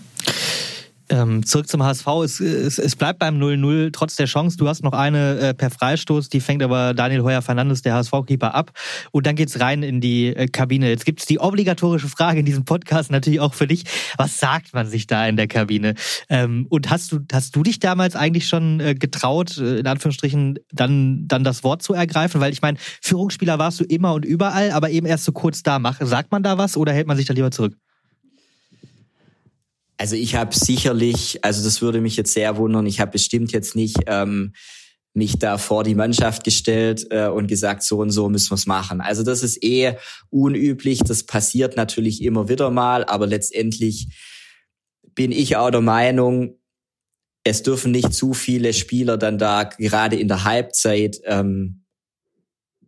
Ähm, zurück zum HSV. Es, es, es bleibt beim 0-0 trotz der Chance. Du hast noch eine äh, per Freistoß, die fängt aber Daniel Heuer Fernandes, der HSV-Keeper, ab. Und dann geht's rein in die äh, Kabine. Jetzt gibt's die obligatorische Frage in diesem Podcast natürlich auch für dich. Was sagt man sich da in der Kabine? Ähm, und hast du, hast du dich damals eigentlich schon äh, getraut, äh, in Anführungsstrichen, dann, dann das Wort zu ergreifen? Weil ich meine, Führungsspieler warst du immer und überall, aber eben erst so kurz da. Mach, sagt man da was oder hält man sich da lieber zurück? Also ich habe sicherlich, also das würde mich jetzt sehr wundern, ich habe bestimmt jetzt nicht ähm, mich da vor die Mannschaft gestellt äh, und gesagt, so und so müssen wir es machen. Also das ist eh unüblich, das passiert natürlich immer wieder mal, aber letztendlich bin ich auch der Meinung, es dürfen nicht zu viele Spieler dann da gerade in der Halbzeit ähm,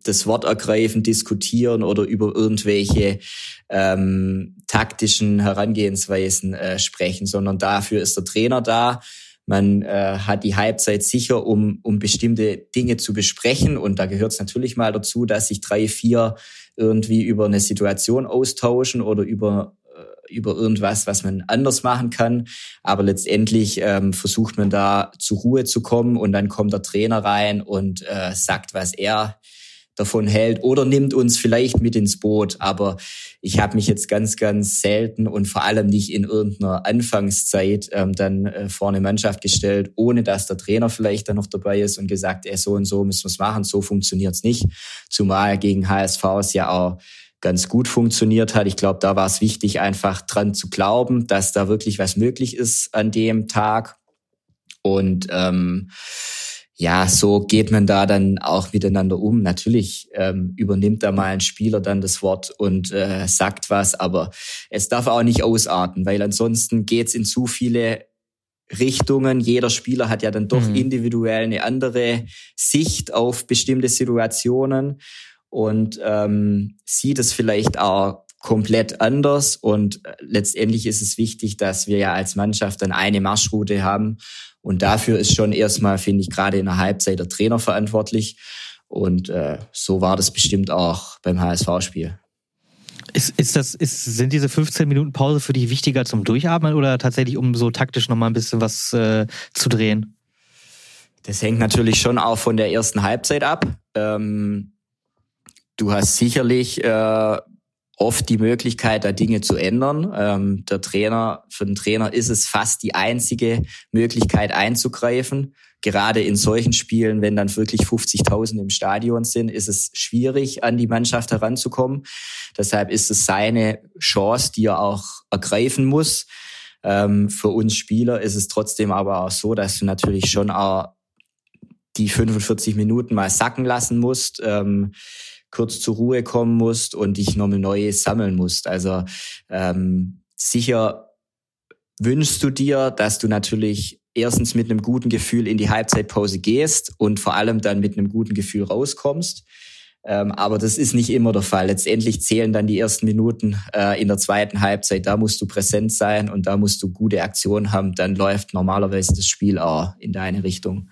das Wort ergreifen, diskutieren oder über irgendwelche ähm, taktischen Herangehensweisen äh, sprechen, sondern dafür ist der Trainer da. Man äh, hat die Halbzeit sicher, um, um bestimmte Dinge zu besprechen. Und da gehört es natürlich mal dazu, dass sich drei, vier irgendwie über eine Situation austauschen oder über äh, über irgendwas, was man anders machen kann. Aber letztendlich ähm, versucht man da zur Ruhe zu kommen und dann kommt der Trainer rein und äh, sagt, was er davon hält oder nimmt uns vielleicht mit ins Boot. Aber ich habe mich jetzt ganz, ganz selten und vor allem nicht in irgendeiner Anfangszeit ähm, dann äh, vor eine Mannschaft gestellt, ohne dass der Trainer vielleicht dann noch dabei ist und gesagt, ey, so und so müssen wir es machen, so funktioniert's nicht. Zumal gegen HSV es ja auch ganz gut funktioniert hat. Ich glaube, da war es wichtig, einfach dran zu glauben, dass da wirklich was möglich ist an dem Tag. Und ähm, ja, so geht man da dann auch miteinander um. Natürlich ähm, übernimmt da mal ein Spieler dann das Wort und äh, sagt was, aber es darf auch nicht ausarten, weil ansonsten geht's in zu viele Richtungen. Jeder Spieler hat ja dann doch mhm. individuell eine andere Sicht auf bestimmte Situationen und ähm, sieht es vielleicht auch komplett anders. Und äh, letztendlich ist es wichtig, dass wir ja als Mannschaft dann eine Marschroute haben und dafür ist schon erstmal, finde ich, gerade in der Halbzeit der Trainer verantwortlich. Und äh, so war das bestimmt auch beim HSV-Spiel. Ist, ist das, ist, sind diese 15 Minuten Pause für dich wichtiger zum Durchatmen oder tatsächlich, um so taktisch nochmal ein bisschen was äh, zu drehen? Das hängt natürlich schon auch von der ersten Halbzeit ab. Ähm, du hast sicherlich äh, oft die Möglichkeit, da Dinge zu ändern. Ähm, der Trainer, für den Trainer ist es fast die einzige Möglichkeit einzugreifen. Gerade in solchen Spielen, wenn dann wirklich 50.000 im Stadion sind, ist es schwierig, an die Mannschaft heranzukommen. Deshalb ist es seine Chance, die er auch ergreifen muss. Ähm, für uns Spieler ist es trotzdem aber auch so, dass du natürlich schon auch die 45 Minuten mal sacken lassen musst. Ähm, kurz zur Ruhe kommen musst und dich nochmal neu sammeln musst. Also ähm, sicher wünschst du dir, dass du natürlich erstens mit einem guten Gefühl in die Halbzeitpause gehst und vor allem dann mit einem guten Gefühl rauskommst. Ähm, aber das ist nicht immer der Fall. Letztendlich zählen dann die ersten Minuten äh, in der zweiten Halbzeit. Da musst du präsent sein und da musst du gute Aktionen haben. Dann läuft normalerweise das Spiel auch in deine Richtung.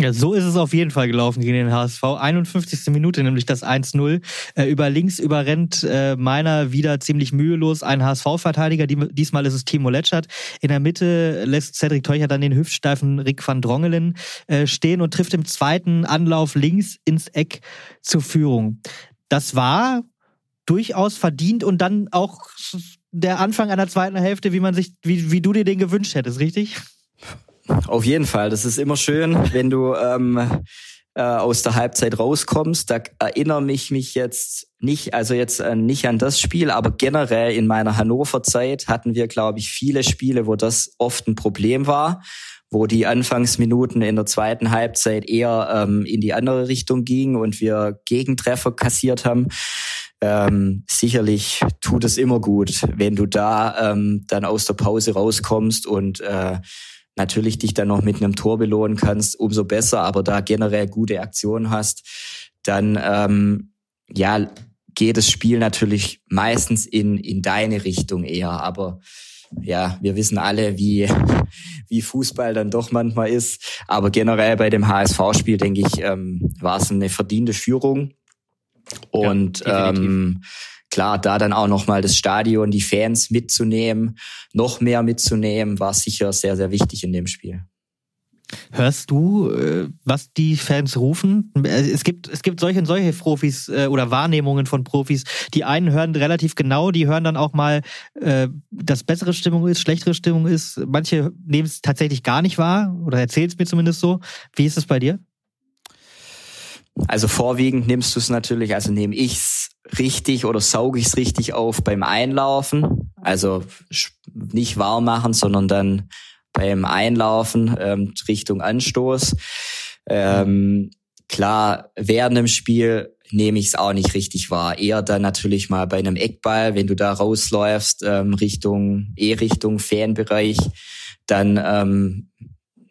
Ja, so ist es auf jeden Fall gelaufen gegen den HSV. 51. Minute, nämlich das 1-0. Äh, über links überrennt äh, meiner wieder ziemlich mühelos ein HSV-Verteidiger. Die, diesmal ist es Timo Letschert. In der Mitte lässt Cedric Teucher dann den hüftsteifen Rick van Drongelen äh, stehen und trifft im zweiten Anlauf links ins Eck zur Führung. Das war durchaus verdient und dann auch der Anfang einer zweiten Hälfte, wie man sich, wie, wie du dir den gewünscht hättest, richtig? Auf jeden Fall. Das ist immer schön, wenn du ähm, äh, aus der Halbzeit rauskommst. Da erinnere mich mich jetzt nicht, also jetzt äh, nicht an das Spiel, aber generell in meiner Hannover-Zeit hatten wir, glaube ich, viele Spiele, wo das oft ein Problem war, wo die Anfangsminuten in der zweiten Halbzeit eher ähm, in die andere Richtung gingen und wir Gegentreffer kassiert haben. Ähm, sicherlich tut es immer gut, wenn du da ähm, dann aus der Pause rauskommst und äh, natürlich dich dann noch mit einem Tor belohnen kannst, umso besser, aber da generell gute Aktionen hast, dann ähm, ja geht das Spiel natürlich meistens in, in deine Richtung eher. Aber ja, wir wissen alle, wie, wie Fußball dann doch manchmal ist. Aber generell bei dem HSV-Spiel, denke ich, ähm, war es eine verdiente Führung. Und ja, ähm, klar, da dann auch nochmal das Stadion, die Fans mitzunehmen, noch mehr mitzunehmen, war sicher sehr, sehr wichtig in dem Spiel. Hörst du, äh, was die Fans rufen? Es gibt, es gibt solche und solche Profis äh, oder Wahrnehmungen von Profis. Die einen hören relativ genau, die hören dann auch mal, äh, dass bessere Stimmung ist, schlechtere Stimmung ist. Manche nehmen es tatsächlich gar nicht wahr oder erzählen es mir zumindest so. Wie ist es bei dir? Also vorwiegend nimmst du es natürlich, also nehme ich's richtig oder sauge ich's richtig auf beim Einlaufen. Also nicht warm machen, sondern dann beim Einlaufen ähm, Richtung Anstoß. Ähm, klar, während dem Spiel nehme ich es auch nicht richtig wahr. Eher dann natürlich mal bei einem Eckball, wenn du da rausläufst, ähm, Richtung, eh Richtung Fanbereich, dann ähm,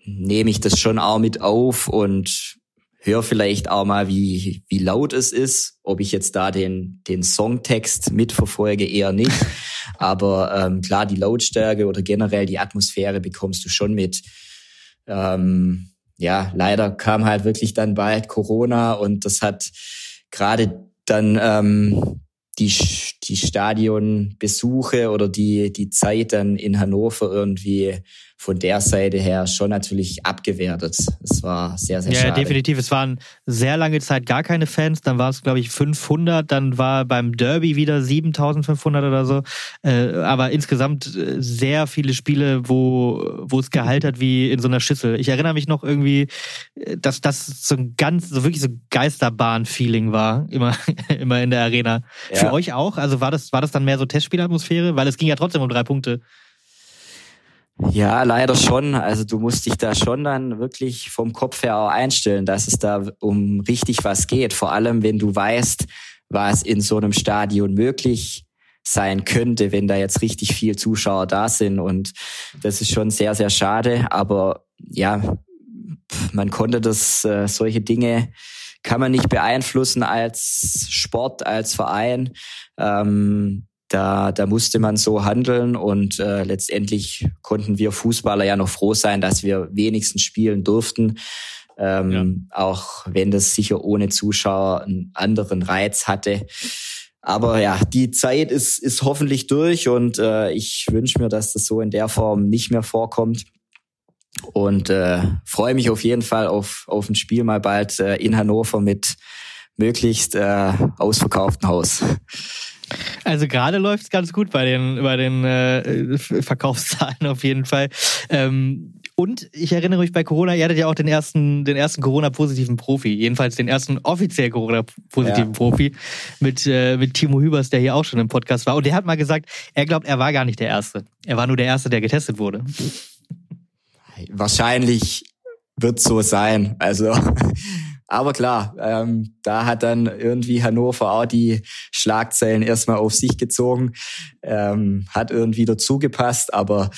nehme ich das schon auch mit auf und hör vielleicht auch mal, wie, wie laut es ist. Ob ich jetzt da den, den Songtext mitverfolge, eher nicht. Aber ähm, klar, die Lautstärke oder generell die Atmosphäre bekommst du schon mit. Ähm, ja, leider kam halt wirklich dann bald Corona und das hat gerade dann ähm, die, die Stadionbesuche oder die, die Zeit dann in Hannover irgendwie von der Seite her schon natürlich abgewertet. Es war sehr, sehr ja, schade. Ja, definitiv. Es waren sehr lange Zeit gar keine Fans. Dann war es, glaube ich, 500. Dann war beim Derby wieder 7500 oder so. Äh, aber insgesamt äh, sehr viele Spiele, wo, wo es hat wie in so einer Schüssel. Ich erinnere mich noch irgendwie, äh, dass das so ein ganz, so wirklich so Geisterbahn-Feeling war. Immer, immer in der Arena. Ja. Für euch auch? Also war das, war das dann mehr so Testspielatmosphäre? Weil es ging ja trotzdem um drei Punkte. Ja, leider schon. Also du musst dich da schon dann wirklich vom Kopf her auch einstellen, dass es da um richtig was geht. Vor allem, wenn du weißt, was in so einem Stadion möglich sein könnte, wenn da jetzt richtig viel Zuschauer da sind. Und das ist schon sehr, sehr schade. Aber ja, man konnte das, äh, solche Dinge kann man nicht beeinflussen als Sport, als Verein. Ähm, da, da musste man so handeln und äh, letztendlich konnten wir Fußballer ja noch froh sein, dass wir wenigstens spielen durften. Ähm, ja. Auch wenn das sicher ohne Zuschauer einen anderen Reiz hatte. Aber ja, die Zeit ist, ist hoffentlich durch und äh, ich wünsche mir, dass das so in der Form nicht mehr vorkommt. Und äh, freue mich auf jeden Fall auf, auf ein Spiel mal bald äh, in Hannover mit möglichst äh, ausverkauften Haus. Also gerade läuft es ganz gut bei den, bei den äh, Verkaufszahlen auf jeden Fall. Ähm, und ich erinnere mich bei Corona, ihr hattet ja auch den ersten, den ersten Corona-positiven Profi, jedenfalls den ersten offiziell Corona-positiven ja. Profi mit, äh, mit Timo Hübers, der hier auch schon im Podcast war. Und der hat mal gesagt, er glaubt, er war gar nicht der Erste. Er war nur der Erste, der getestet wurde. Wahrscheinlich wird so sein. Also aber klar, ähm, da hat dann irgendwie Hannover auch die Schlagzeilen erstmal auf sich gezogen, ähm, hat irgendwie dazu gepasst, aber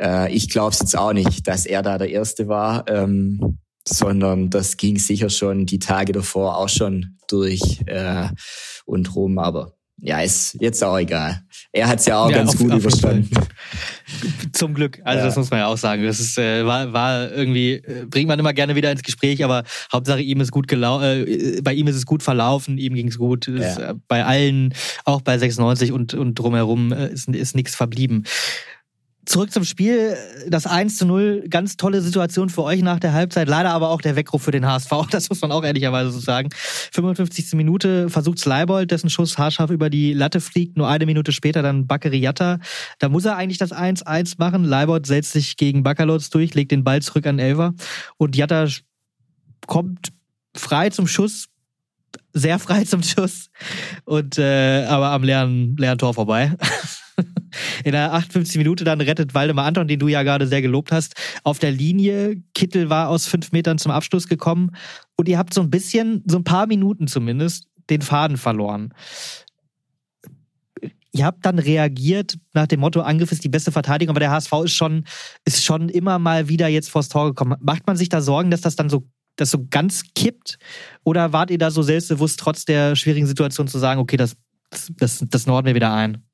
äh, ich glaube es jetzt auch nicht, dass er da der Erste war, ähm, sondern das ging sicher schon die Tage davor auch schon durch äh, und rum, aber ja, ist jetzt auch egal. Er hat es ja auch ja, ganz auf, gut auf überstanden. Zum Glück. Also ja. das muss man ja auch sagen. Das ist, äh, war, war irgendwie, äh, bringt man immer gerne wieder ins Gespräch, aber Hauptsache ihm ist gut gelau äh, bei ihm ist es gut verlaufen, ihm ging es gut. Ja. Ist, äh, bei allen, auch bei 96 und, und drumherum äh, ist, ist nichts verblieben. Zurück zum Spiel. Das 1 zu 0, ganz tolle Situation für euch nach der Halbzeit. Leider aber auch der Weckruf für den HSV. Das muss man auch ehrlicherweise so sagen. 55. Minute versucht Sleibold, dessen Schuss haarscharf über die Latte fliegt. Nur eine Minute später dann Bakary Yatta. Da muss er eigentlich das 1-1 machen. Leibold setzt sich gegen Bakalotz durch, legt den Ball zurück an Elver. Und Yatta kommt frei zum Schuss, sehr frei zum Schuss und äh, aber am leeren, leeren Tor vorbei. In der 58 Minute dann rettet Waldemar Anton, den du ja gerade sehr gelobt hast, auf der Linie. Kittel war aus fünf Metern zum Abschluss gekommen und ihr habt so ein bisschen, so ein paar Minuten zumindest, den Faden verloren. Ihr habt dann reagiert nach dem Motto, Angriff ist die beste Verteidigung, aber der HSV ist schon, ist schon immer mal wieder jetzt vors Tor gekommen. Macht man sich da Sorgen, dass das dann so das so ganz kippt? Oder wart ihr da so selbstbewusst, trotz der schwierigen Situation zu sagen, okay, das, das, das norden wir wieder ein?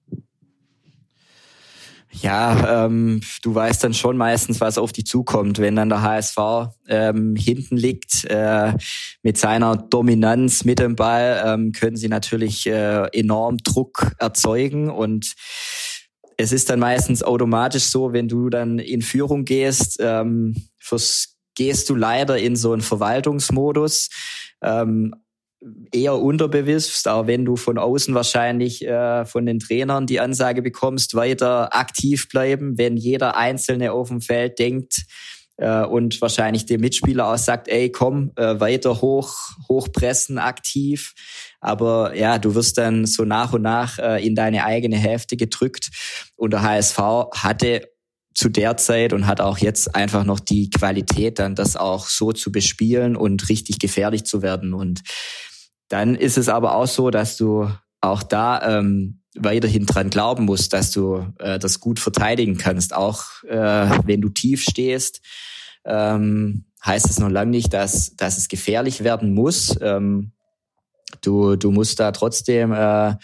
Ja, ähm, du weißt dann schon meistens, was auf dich zukommt, wenn dann der HSV ähm, hinten liegt. Äh, mit seiner Dominanz mit dem Ball ähm, können sie natürlich äh, enorm Druck erzeugen und es ist dann meistens automatisch so, wenn du dann in Führung gehst, ähm, fürs, gehst du leider in so einen Verwaltungsmodus. Ähm, eher unterbewusst, auch wenn du von außen wahrscheinlich äh, von den Trainern die Ansage bekommst, weiter aktiv bleiben, wenn jeder Einzelne auf dem Feld denkt äh, und wahrscheinlich dem Mitspieler auch sagt, ey, komm, äh, weiter hoch, hochpressen, aktiv. Aber ja, du wirst dann so nach und nach äh, in deine eigene Hälfte gedrückt. Und der HSV hatte zu der Zeit und hat auch jetzt einfach noch die Qualität, dann das auch so zu bespielen und richtig gefährlich zu werden. Und dann ist es aber auch so, dass du auch da ähm, weiterhin dran glauben musst, dass du äh, das gut verteidigen kannst, auch äh, wenn du tief stehst. Ähm, heißt es noch lange nicht, dass, dass es gefährlich werden muss. Ähm, du, du musst da trotzdem äh,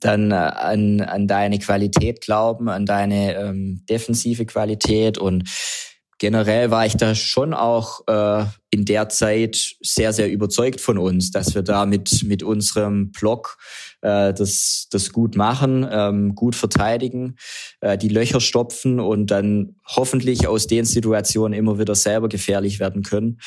dann äh, an, an deine Qualität glauben, an deine ähm, defensive Qualität und generell war ich da schon auch äh, in der Zeit sehr, sehr überzeugt von uns, dass wir da mit, mit unserem Block äh, das, das gut machen, ähm, gut verteidigen, äh, die Löcher stopfen und dann hoffentlich aus den Situationen immer wieder selber gefährlich werden können.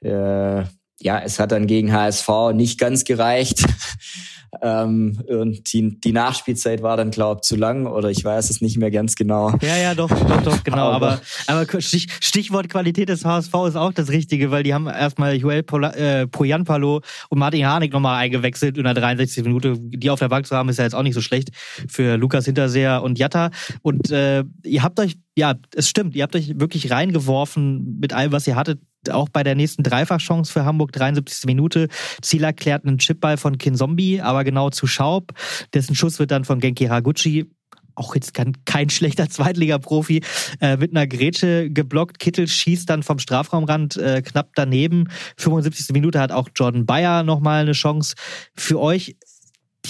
Äh, ja, es hat dann gegen HSV nicht ganz gereicht. Ähm, und die, die Nachspielzeit war dann, glaube ich, zu lang oder ich weiß es nicht mehr ganz genau. Ja, ja, doch, doch, doch, genau. aber, aber Stich, Stichwort Qualität des HSV ist auch das Richtige, weil die haben erstmal Joel äh, Poyanpalo und Martin Harnik nochmal eingewechselt in der 63. Minute. Die auf der Bank zu haben, ist ja jetzt auch nicht so schlecht für Lukas Hinterseher und Jatta. Und äh, ihr habt euch, ja, es stimmt, ihr habt euch wirklich reingeworfen mit allem, was ihr hattet auch bei der nächsten Dreifachchance für Hamburg, 73. Minute. Ziel erklärt einen Chipball von Kinzombie, aber genau zu Schaub. Dessen Schuss wird dann von Genki Haraguchi auch jetzt kein, kein schlechter Zweitliga-Profi, äh, mit einer Grätsche geblockt. Kittel schießt dann vom Strafraumrand äh, knapp daneben. 75. Minute hat auch Jordan Bayer nochmal eine Chance. Für euch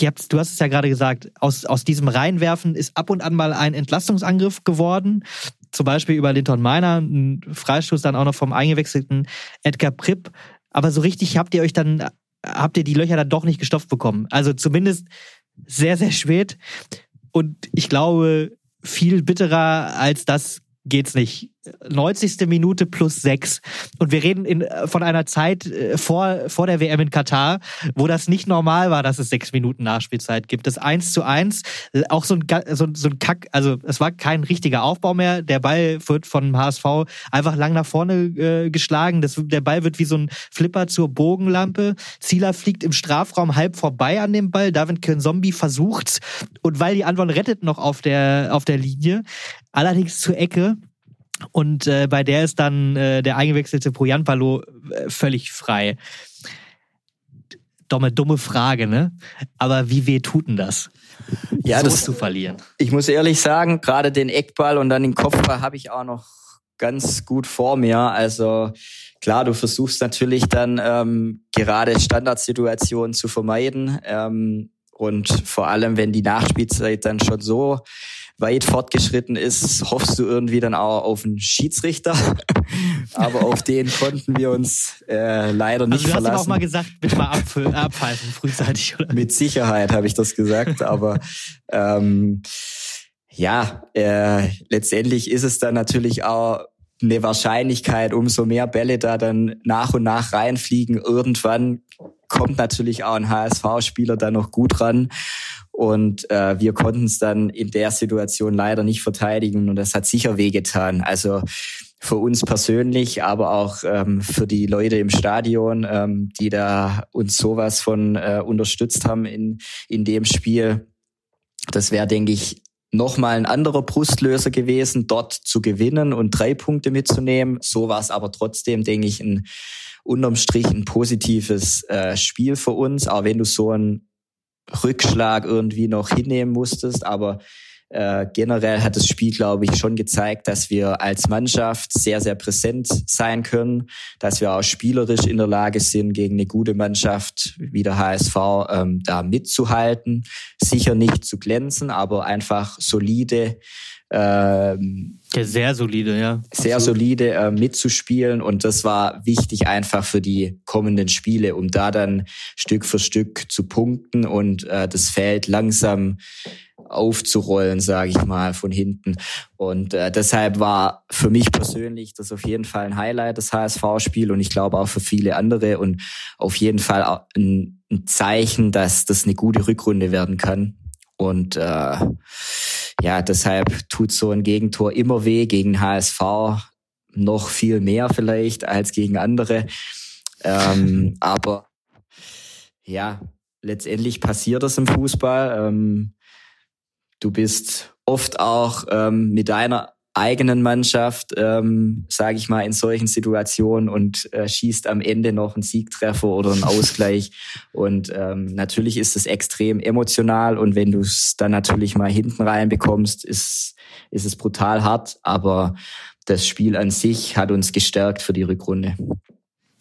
Habt, du hast es ja gerade gesagt, aus, aus diesem Reinwerfen ist ab und an mal ein Entlastungsangriff geworden zum Beispiel über Linton Miner, ein Freistoß dann auch noch vom eingewechselten Edgar Pripp. Aber so richtig habt ihr euch dann, habt ihr die Löcher dann doch nicht gestopft bekommen. Also zumindest sehr, sehr spät. Und ich glaube, viel bitterer als das geht's nicht. 90. Minute plus sechs. Und wir reden in, von einer Zeit äh, vor, vor der WM in Katar, wo das nicht normal war, dass es sechs Minuten Nachspielzeit gibt. Das eins zu eins, äh, auch so ein, so, so ein Kack, also es war kein richtiger Aufbau mehr. Der Ball wird von HSV einfach lang nach vorne äh, geschlagen. Das, der Ball wird wie so ein Flipper zur Bogenlampe. Zieler fliegt im Strafraum halb vorbei an dem Ball. David Zombie versucht's. Und weil die Anwon rettet noch auf der, auf der Linie, allerdings zur Ecke. Und äh, bei der ist dann äh, der eingewechselte Poyanpalo äh, völlig frei. Dumme, dumme Frage, ne? Aber wie weh tut denn das? Ja, so das zu verlieren. Ich muss ehrlich sagen, gerade den Eckball und dann den Kopfball habe ich auch noch ganz gut vor mir. Also klar, du versuchst natürlich dann ähm, gerade Standardsituationen zu vermeiden. Ähm, und vor allem, wenn die Nachspielzeit dann schon so weit fortgeschritten ist, hoffst du irgendwie dann auch auf einen Schiedsrichter. Aber auf den konnten wir uns äh, leider nicht also du verlassen. hast auch mal gesagt, bitte mal abpfeifen, frühzeitig, oder? Mit Sicherheit habe ich das gesagt, aber ähm, ja, äh, letztendlich ist es dann natürlich auch eine Wahrscheinlichkeit, umso mehr Bälle da dann nach und nach reinfliegen. Irgendwann kommt natürlich auch ein HSV-Spieler da noch gut ran. Und äh, wir konnten es dann in der Situation leider nicht verteidigen und das hat sicher wehgetan. Also für uns persönlich, aber auch ähm, für die Leute im Stadion, ähm, die da uns sowas von äh, unterstützt haben in, in dem Spiel. Das wäre, denke ich, nochmal ein anderer Brustlöser gewesen, dort zu gewinnen und drei Punkte mitzunehmen. So war es aber trotzdem, denke ich, ein unterm Strich ein positives äh, Spiel für uns, auch wenn du so einen Rückschlag irgendwie noch hinnehmen musstest. Aber äh, generell hat das Spiel, glaube ich, schon gezeigt, dass wir als Mannschaft sehr, sehr präsent sein können, dass wir auch spielerisch in der Lage sind, gegen eine gute Mannschaft wie der HSV ähm, da mitzuhalten. Sicher nicht zu glänzen, aber einfach solide. Ähm, ja, sehr solide, ja. Sehr solide äh, mitzuspielen und das war wichtig einfach für die kommenden Spiele, um da dann Stück für Stück zu punkten und äh, das Feld langsam aufzurollen, sage ich mal, von hinten. Und äh, deshalb war für mich persönlich das auf jeden Fall ein Highlight, das HSV-Spiel und ich glaube auch für viele andere und auf jeden Fall ein, ein Zeichen, dass das eine gute Rückrunde werden kann. Und äh, ja, deshalb tut so ein Gegentor immer weh gegen HSV, noch viel mehr vielleicht als gegen andere. Ähm, aber ja, letztendlich passiert das im Fußball. Ähm, Du bist oft auch ähm, mit deiner eigenen Mannschaft, ähm, sage ich mal, in solchen Situationen und äh, schießt am Ende noch einen Siegtreffer oder einen Ausgleich. und ähm, natürlich ist es extrem emotional und wenn du es dann natürlich mal hinten rein bekommst, ist, ist es brutal hart. Aber das Spiel an sich hat uns gestärkt für die Rückrunde.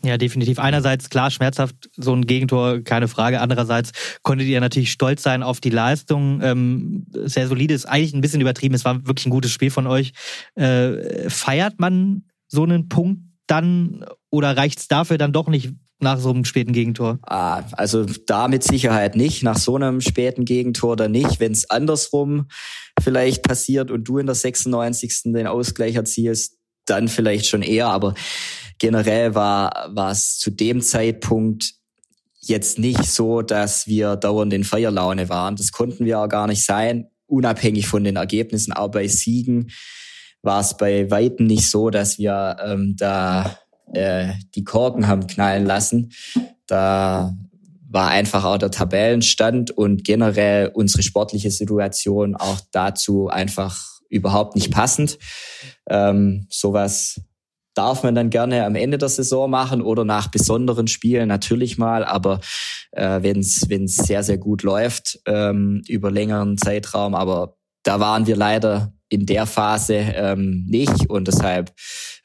Ja, definitiv. Einerseits klar schmerzhaft so ein Gegentor, keine Frage. Andererseits konntet ihr natürlich stolz sein auf die Leistung. Ähm, sehr solide ist eigentlich ein bisschen übertrieben. Es war wirklich ein gutes Spiel von euch. Äh, feiert man so einen Punkt dann oder reicht's dafür dann doch nicht nach so einem späten Gegentor? Ah, also da mit Sicherheit nicht. Nach so einem späten Gegentor dann nicht. Wenn es andersrum vielleicht passiert und du in der 96. den Ausgleich erzielst, dann vielleicht schon eher. Aber generell war, es zu dem Zeitpunkt jetzt nicht so, dass wir dauernd in Feierlaune waren. Das konnten wir auch gar nicht sein, unabhängig von den Ergebnissen. Auch bei Siegen war es bei Weitem nicht so, dass wir ähm, da äh, die Korken haben knallen lassen. Da war einfach auch der Tabellenstand und generell unsere sportliche Situation auch dazu einfach überhaupt nicht passend. Ähm, sowas darf man dann gerne am Ende der Saison machen oder nach besonderen Spielen natürlich mal. Aber äh, wenn es sehr, sehr gut läuft ähm, über längeren Zeitraum, aber da waren wir leider in der Phase ähm, nicht und deshalb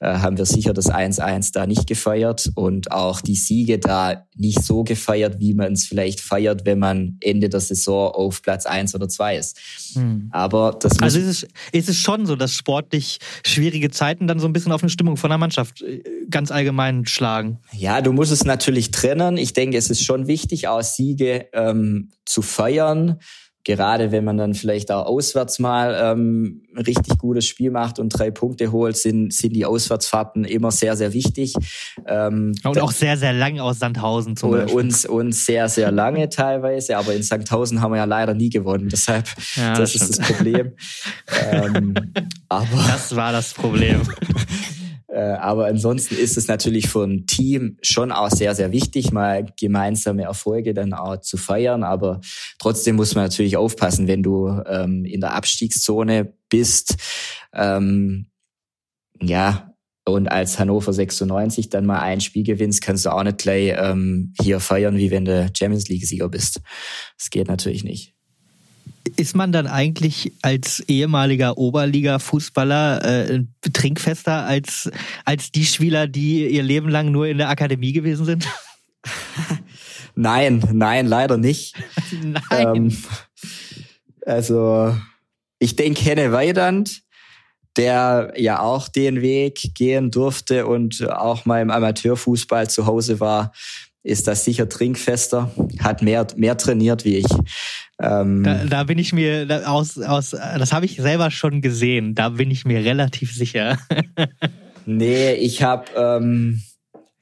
äh, haben wir sicher das 1-1 da nicht gefeiert und auch die Siege da nicht so gefeiert, wie man es vielleicht feiert, wenn man Ende der Saison auf Platz 1 oder 2 ist. Hm. Aber das Also ist es, ist es schon so, dass sportlich schwierige Zeiten dann so ein bisschen auf eine Stimmung von der Mannschaft äh, ganz allgemein schlagen? Ja, du musst es natürlich trennen. Ich denke, es ist schon wichtig, auch Siege ähm, zu feiern gerade wenn man dann vielleicht auch auswärts mal ähm, ein richtig gutes Spiel macht und drei Punkte holt, sind, sind die Auswärtsfahrten immer sehr, sehr wichtig. Ähm, und auch sehr, sehr lang aus Sandhausen zum Beispiel. Und, und sehr, sehr lange teilweise, aber in Sandhausen haben wir ja leider nie gewonnen. Deshalb, ja, das, das ist das Problem. ähm, aber das war das Problem. Aber ansonsten ist es natürlich für ein Team schon auch sehr, sehr wichtig, mal gemeinsame Erfolge dann auch zu feiern. Aber trotzdem muss man natürlich aufpassen, wenn du ähm, in der Abstiegszone bist. Ähm, ja, und als Hannover 96 dann mal ein Spiel gewinnst, kannst du auch nicht gleich ähm, hier feiern, wie wenn du Champions League-Sieger bist. Das geht natürlich nicht. Ist man dann eigentlich als ehemaliger Oberliga-Fußballer äh, trinkfester als, als die Spieler, die ihr Leben lang nur in der Akademie gewesen sind? nein, nein, leider nicht. nein. Ähm, also ich denke Henne Weidand, der ja auch den Weg gehen durfte und auch mal im Amateurfußball zu Hause war, ist das sicher trinkfester, hat mehr, mehr trainiert wie ich. Ähm, da, da bin ich mir da, aus, aus, das habe ich selber schon gesehen. Da bin ich mir relativ sicher. nee, ich habe ähm,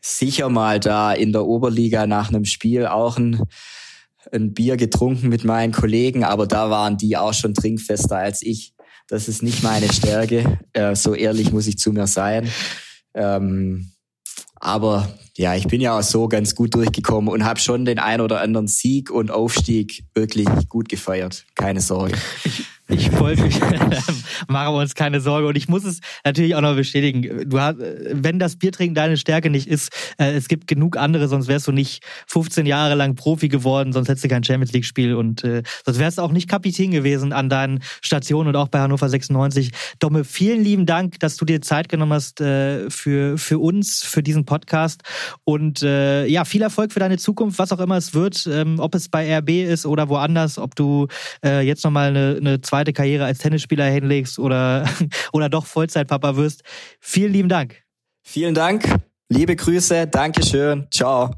sicher mal da in der Oberliga nach einem Spiel auch ein, ein Bier getrunken mit meinen Kollegen, aber da waren die auch schon trinkfester als ich. Das ist nicht meine Stärke. Äh, so ehrlich muss ich zu mir sein. Ähm, aber ja, ich bin ja auch so ganz gut durchgekommen und habe schon den ein oder anderen Sieg und Aufstieg wirklich gut gefeiert. Keine Sorge. Ich, wollte mich, machen wir uns keine Sorge. Und ich muss es natürlich auch noch bestätigen. Du hast, wenn das Biertrinken deine Stärke nicht ist, äh, es gibt genug andere, sonst wärst du nicht 15 Jahre lang Profi geworden, sonst hättest du kein Champions League Spiel und äh, sonst wärst du auch nicht Kapitän gewesen an deinen Stationen und auch bei Hannover 96. Domme, vielen lieben Dank, dass du dir Zeit genommen hast äh, für, für uns, für diesen Podcast. Und äh, ja, viel Erfolg für deine Zukunft, was auch immer es wird, ähm, ob es bei RB ist oder woanders, ob du äh, jetzt nochmal eine, eine zweite zweite Karriere als Tennisspieler hinlegst oder, oder doch Vollzeitpapa wirst. Vielen lieben Dank. Vielen Dank. Liebe Grüße. Dankeschön. Ciao.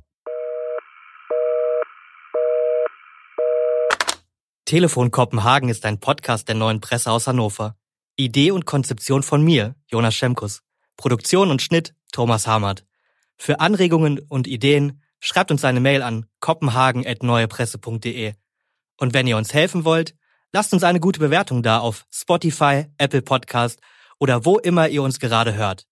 Telefon Kopenhagen ist ein Podcast der neuen Presse aus Hannover. Idee und Konzeption von mir, Jonas Schemkus. Produktion und Schnitt, Thomas Hamert. Für Anregungen und Ideen schreibt uns eine Mail an kopenhagen.neuepresse.de. Und wenn ihr uns helfen wollt, Lasst uns eine gute Bewertung da auf Spotify, Apple Podcast oder wo immer ihr uns gerade hört.